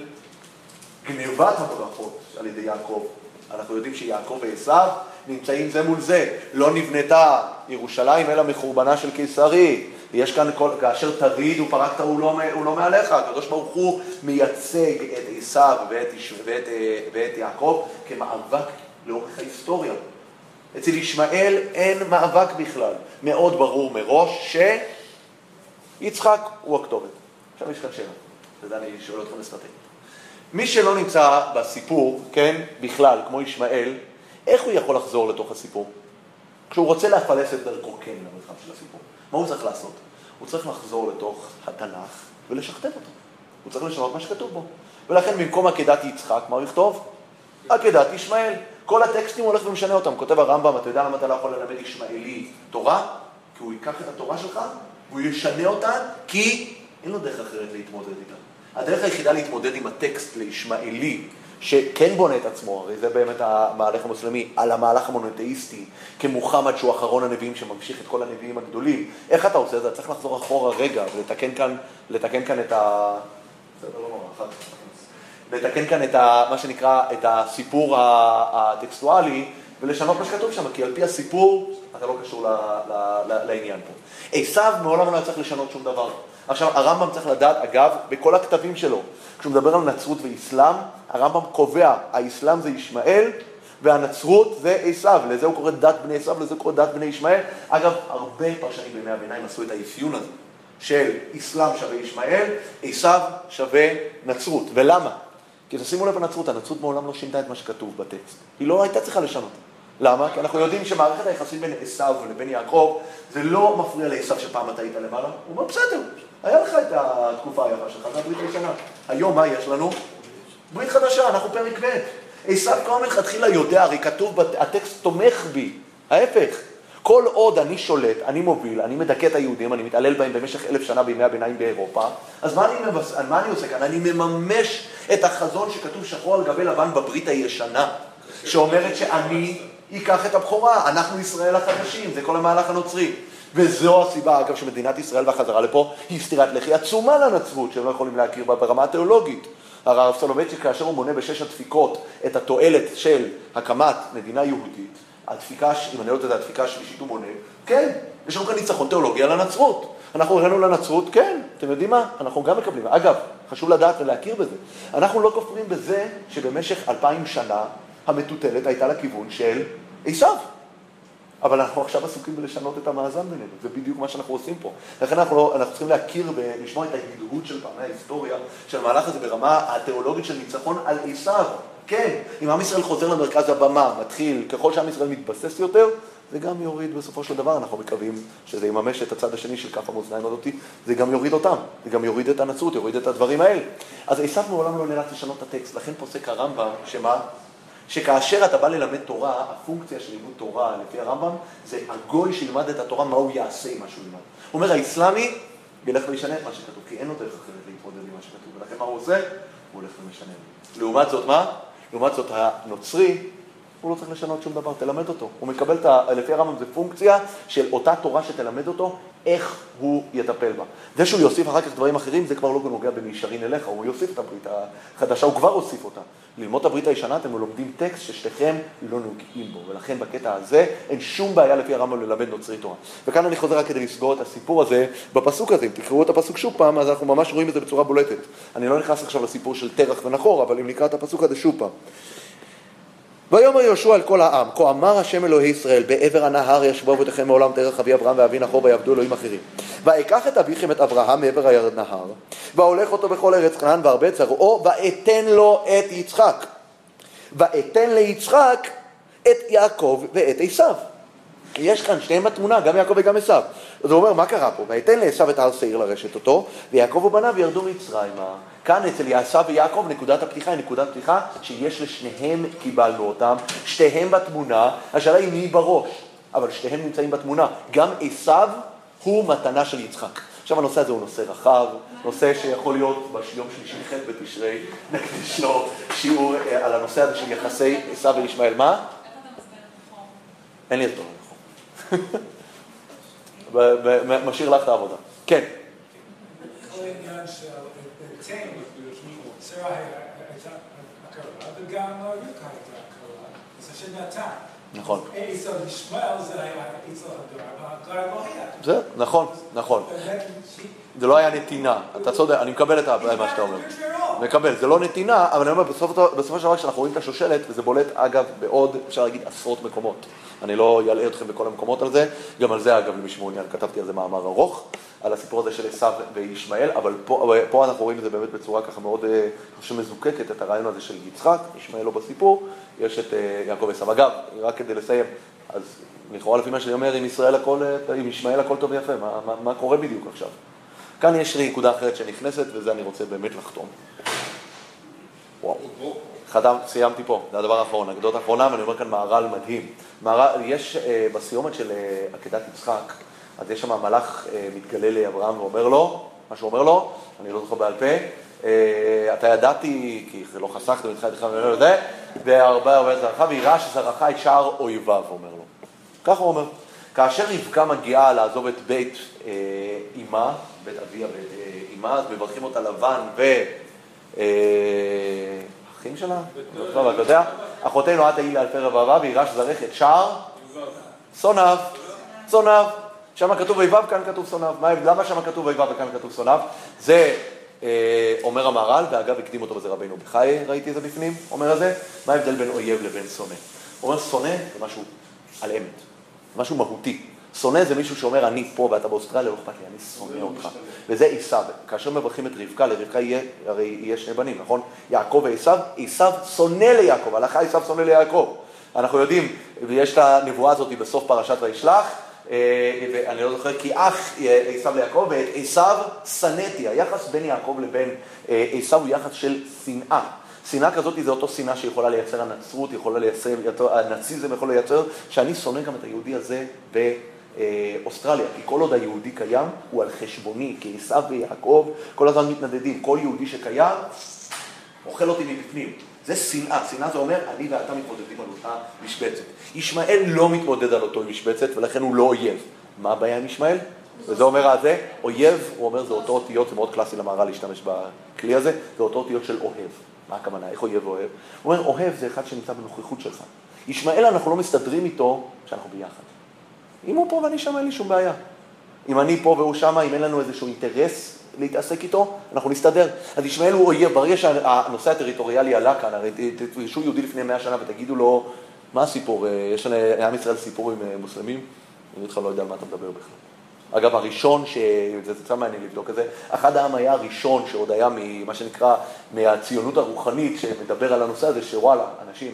גנבת הברכות על ידי יעקב. אנחנו יודעים שיעקב ועשיו נמצאים זה מול זה. לא נבנתה ירושלים אלא מחורבנה של קיסרי. יש כאן, כל, כאשר תריד ופרקת הוא לא, הוא לא מעליך, הקדוש ברוך הוא מייצג את עשיו ואת, ואת, ואת יעקב כמאבק לאורך ההיסטוריה. אצל ישמעאל אין מאבק בכלל. מאוד ברור מראש שיצחק הוא הכתובת. עכשיו יש כאן שאלה, וזה אני שואל אתכם אסטרטגית. מי שלא נמצא בסיפור, כן, בכלל, כמו ישמעאל, איך הוא יכול לחזור לתוך הסיפור? כשהוא רוצה להפלס את דרכו כן למרחב של הסיפור. מה הוא צריך לעשות? הוא צריך לחזור לתוך התנ"ך ולשכתב אותו. הוא צריך לשנות מה שכתוב בו. ולכן במקום עקדת יצחק, מה הוא יכתוב? עקדת ישמעאל. כל הטקסטים הוא הולך ומשנה אותם. כותב הרמב"ם, אתה יודע למה אתה לא יכול ללמד ישמעאלי תורה? כי הוא ייקח את התורה שלך והוא ישנה אותה, כי אין לו דרך אחרת להתמודד איתה. הדרך היחידה להתמודד עם הטקסט לישמעאלי, שכן בונה את עצמו, הרי זה באמת המהלך המוסלמי, על המהלך המונותאיסטי, כמוחמד שהוא אחרון הנביאים שממשיך את כל הנביאים הגדולים. איך אתה עושה את זה? צריך לחזור אחורה רגע ולתקן כאן, לתקן כאן את ה... לא. לתקן כאן את ה, מה שנקרא, את הסיפור הטקסטואלי ולשנות מה שכתוב שם, כי על פי הסיפור אתה לא קשור ל, ל, לעניין פה. עשיו מעולם לא היה צריך לשנות שום דבר. עכשיו, הרמב"ם צריך לדעת, אגב, בכל הכתבים שלו, כשהוא מדבר על נצרות ואסלאם, הרמב"ם קובע, האסלאם זה ישמעאל והנצרות זה עשיו, לזה הוא קורא דת בני עשיו, לזה הוא קורא דת בני ישמעאל. אגב, הרבה פרשנים בימי הביניים עשו את האפיון הזה, של אסלאם שווה ישמעאל, עשיו שווה נצרות. ולמה? כי תשימו לב לנצרות, הנצרות מעולם לא שינתה את מה שכתוב בטקסט. היא לא הייתה צריכה לשנות. למה? כי אנחנו יודעים שמערכת היחסים בין עשיו לבין יעקב, זה לא מפריע לעשיו שפעם אתה היית למעלה. הוא אומר, בסדר, היה לך את התקופה היפה שלך, זה הברית הישנה. היום מה יש לנו? ברית חדשה, אנחנו פרק ב'. עשיו כבר מלכתחילה יודע, הרי כתוב, הטקסט תומך בי. ההפך. כל עוד אני שולט, אני מוביל, אני מדכא את היהודים, אני מתעלל בהם במשך אלף שנה בימי הביניים באירופה, אז מה אני, מבס... מה אני עושה כאן? אני מממש את החזון שכתוב שחור על גבי לבן בברית הישנה, שאומרת שאני אקח את הבכורה, אנחנו ישראל החדשים, זה כל המהלך הנוצרי. וזו הסיבה, אגב, שמדינת ישראל והחזרה לפה היא סטירת לחי עצומה לנצרות, שהם לא יכולים להכיר בה ברמה התיאולוגית. הרב סולובייצ'יק, כאשר הוא מונה בשש הדפיקות את התועלת של הקמת מדינה יהודית, הדפיקה, אם אני לא יודע, הדפיקה השלישית הוא מונה, כן, יש לנו כאן ניצחון תיאולוגי על הנצרות. אנחנו הראינו לנצרות, כן, אתם יודעים מה? אנחנו גם מקבלים. אגב, חשוב לדעת ולהכיר בזה. אנחנו לא כופרים בזה שבמשך אלפיים שנה המטוטלת הייתה לכיוון של עשיו. אבל אנחנו עכשיו עסוקים בלשנות את המאזן בינינו, זה בדיוק מה שאנחנו עושים פה. לכן אנחנו, לא, אנחנו צריכים להכיר ולשמוע את ההדהוד של פעמי ההיסטוריה, של המהלך הזה ברמה התיאולוגית של ניצחון על עשיו. כן, אם עם ישראל חוזר למרכז הבמה, מתחיל, ככל שעם ישראל מתבסס יותר, זה גם יוריד בסופו של דבר, אנחנו מקווים שזה יממש את הצד השני של כף המאזניים הזאתי, זה גם יוריד אותם, זה גם יוריד את הנצרות, יוריד את הדברים האלה. אז עשיו מעולם לא נאלץ לשנות את הטקסט, לכן פוסק הרמב"ם, שמה? שכאשר אתה בא ללמד תורה, הפונקציה של לימוד תורה, לפי הרמב"ם, זה הגוי שילמד את התורה, מה הוא יעשה עם מה שהוא ילמד. הוא אומר, האסלאמי ילך וישנה את מה שכתוב, כי אין לו דרך אחרת להתמודד עם מה שכתוב, ולכן מה הוא עושה? הוא הולך ומשנה. לעומת זאת, מה? לעומת זאת, הנוצרי, הוא לא צריך לשנות שום דבר, תלמד אותו. הוא מקבל, את ה... לפי הרמב"ם, זה פונקציה של אותה תורה שתלמד אותו, איך הוא יטפל בה. זה שהוא יוסיף אחר כך דברים אחרים, זה כבר לא נוגע במישרין אליך, הוא יוסיף את הברית החדשה, הוא כבר הוסיף אותה. ללמוד את הברית הישנה, אתם לומדים טקסט ששתיכם לא נוגעים בו, ולכן בקטע הזה אין שום בעיה לפי הרמב"ם ללמד נוצרי תורה. וכאן אני חוזר רק כדי לסגור את הסיפור הזה בפסוק הזה, אם תקראו את הפסוק שוב פעם, אז אנחנו ממש רואים את זה בצורה בולטת. אני לא נכנס עכשיו לסיפור של תרח ונחור, אבל אם נקרא את הפסוק הזה שוב פעם. ויאמר יהושע אל כל העם, כה אמר השם אלוהי ישראל, בעבר הנהר ישבו אבותיכם מעולם דרך אבי אברהם ואבי נחור ויעבדו אלוהים אחרים. ואקח את אביכם את אברהם מעבר הנהר, והולך אותו בכל ארץ כנען והרבה צרעו, ואתן לו את יצחק. ואתן ליצחק את יעקב ואת עשיו. יש כאן שניהם בתמונה, גם יעקב וגם עשיו. אז הוא אומר, מה קרה פה? ויתן לעשיו את הר שעיר לרשת אותו, ויעקב ובניו ירדו מצרימה. כאן אצל עשיו ויעקב נקודת הפתיחה היא נקודת פתיחה שיש לשניהם קיבלנו אותם, שתיהם בתמונה, השאלה היא מי בראש, אבל שתיהם נמצאים בתמונה. גם עשיו הוא מתנה של יצחק. עכשיו הנושא הזה הוא נושא רחב, נושא שיכול להיות ביום שלישי ח' בתשרי, נקדיש לו שיעור אה, על הנושא הזה של יחסי עשיו וישמעאל. מה? אין לי הסבר נכון. משאיר לך את העבודה. כן. תן, שרה הייתה הכרה, וגם רבקה הייתה הכרה, זה שנתן. נכון. עשר ישמעאל זה היה עשר הגר, והגר לא היה. זה, נכון, נכון. זה לא היה נתינה. אתה צודק, אני מקבל את מה שאתה אומר. מקבל, זה לא נתינה, אבל אני אומר, בסופו של דבר כשאנחנו רואים את השושלת, וזה בולט אגב בעוד, אפשר להגיד, עשרות מקומות. אני לא אלאה אתכם בכל המקומות על זה, גם על זה אגב, למי שמעוניין, כתבתי על זה מאמר ארוך, על הסיפור הזה של עשיו וישמעאל, אבל פה, פה אנחנו רואים את זה באמת בצורה ככה מאוד, אה, שמזוקקת את הרעיון הזה של יצחק, ישמעאל לא בסיפור, יש את אה, יעקב ועשיו. אגב, רק כדי לסיים, אז לכאורה לפי מה שאני אומר, עם ישראל הכל, אה, עם ישמעאל הכל טוב ויפה, מה, מה, מה קורה בדיוק עכשיו? כאן יש לי נקודה אחרת שנכנסת, וזה אני רוצה באמת לחתום. וואו. חתם, סיימתי פה, זה הדבר האחרון, אגדות האחרונה, ואני אומר כאן מהר"ל מדהים. מהר"ל, יש אה, בסיומת של אה, עקדת יצחק, אז יש שם מלאך אה, מתגלה לאברהם ואומר לו, מה שהוא אומר לו, אני לא זוכר בעל פה, אה, אתה ידעתי, כי לא חסכתם איתך איתך ולא יודע, והרבה הרבה זרעך, ויראה שזרעך את שער אויביו, אומר לו. כך הוא אומר. כאשר רבקה מגיעה לעזוב את בית אה, אמה, בית אביה ואת אה, אז מברכים אותה לבן ו... אה, אחים שלה? לא, אתה יודע, אחותינו את היי לאלפי רבבה וירש זרח את שער שונאיו, שונאיו. שם כתוב אויביו, כאן כתוב. מה- למה שם כתוב אויביו וכאן כתוב שונאיו? זה אה, אומר המהר"ל, ואגב הקדים אותו בזה רבינו בחיי, ראיתי את זה בפנים, אומר את זה. מה ההבדל בין אויב לבין שונא? הוא אומר שונא זה משהו על אמת, משהו מהותי. שונא זה מישהו שאומר, אני פה ואתה באוסטרליה, לא אכפת לי, אני שונא אותך. וזה עשיו. כאשר מברכים את רבקה, לרבקה יהיה, הרי יהיה שני בנים, נכון? יעקב ועשיו, עשיו שונא ליעקב, הלכה עשיו שונא ליעקב. אנחנו יודעים, ויש את הנבואה הזאת בסוף פרשת וישלח, אה, ואני לא זוכר, כי אח עשיו ליעקב, ואת עשיו שנאתי. היחס בין יעקב לבין אה, עשיו הוא יחס של שנאה. שנאה כזאת זה אותו שנאה שיכולה לייצר הנצרות, יכולה לייצר, הנאציזם יכול לייצר, שאני שונא גם את היהודי הזה באוסטרליה, כי כל עוד היהודי קיים, הוא על חשבוני, כי עשיו ויעקב כל הזמן מתנדדים, כל יהודי שקיים, אוכל אותי מבפנים. זה שנאה, שנאה זה אומר, אני ואתה מתמודדים על אותה משבצת. ישמעאל לא מתמודד על אותו משבצת, ולכן הוא לא אויב. מה הבעיה עם ישמעאל? וזה אומר הזה, אויב, הוא אומר, זה אותו אותיות, זה מאוד קלאסי למהר"ל להשתמש בכלי הזה, זה אותו אותיות של אוהב. מה הכוונה? איך אויב ואוהב? הוא אומר, אוהב זה אחד שנמצא בנוכחות שלך. ישמעאל, אנחנו לא מסתדרים איתו כשאנחנו ביחד. אם הוא פה ואני שם, אין לי שום בעיה. אם אני פה והוא שם, אם אין לנו איזשהו אינטרס להתעסק איתו, אנחנו נסתדר. אז ישמעאל הוא אויב, ברגע שהנושא הטריטוריאלי עלה כאן, הרי תפגשו יהודי לפני מאה שנה ותגידו לו, מה הסיפור? יש לעם ישראל סיפור עם אה, מוסלמים? אני איתך לא יודע על מה אתה מדבר בכלל. אגב, הראשון, ש... זה קצת מעניין לבדוק את זה, אחד העם היה הראשון שעוד היה ממה שנקרא, מהציונות הרוחנית, שמדבר על הנושא הזה, שוואלה, אנשים,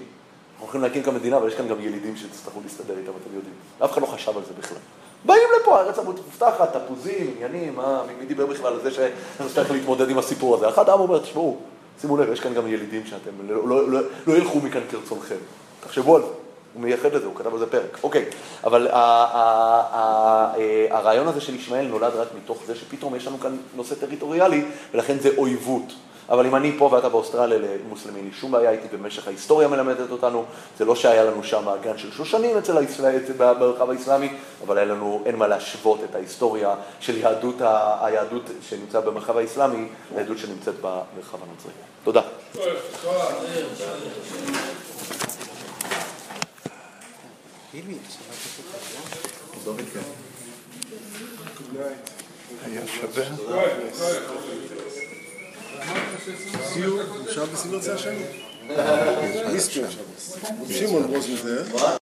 הולכים להקים כאן מדינה, אבל יש כאן גם ילידים שתצטרכו להסתדר איתם, אתם יודעים. אף אחד לא חשב על זה בכלל. באים לפה, הארץ המובטחת, תפוזים, עניינים, מה, מי דיבר בכלל על זה שנצטרך להתמודד עם הסיפור הזה? אחד העם אומר, תשמעו, שימו לב, יש כאן גם ילידים שאתם לא, לא, לא, לא ילכו מכאן כרצונכם. תחשבו על זה. הוא מייחד לזה, הוא כתב על זה פרק. אוקיי, אבל ה- ה- ה- ה- הרעיון הזה של ישמעאל נולד רק מתוך זה שפתאום יש לנו כאן נושא טריטוריאלי, ולכן זה אויבות. אבל אם אני פה ואתה באוסטרליה למוסלמי, אין לי שום בעיה איתי במשך ההיסטוריה מלמדת אותנו, זה לא שהיה לנו שם גן של שושנים אצל הישראל, במרחב האסלאמי, אבל היה לנו, אין מה להשוות את ההיסטוריה של יהדות, היהדות שנמצא במרחב האסלאמי, ליהדות שנמצאת במרחב הנוצרי. תודה. היה שווה. סיור, אפשר בסביבות זה. Shimon wasn't there.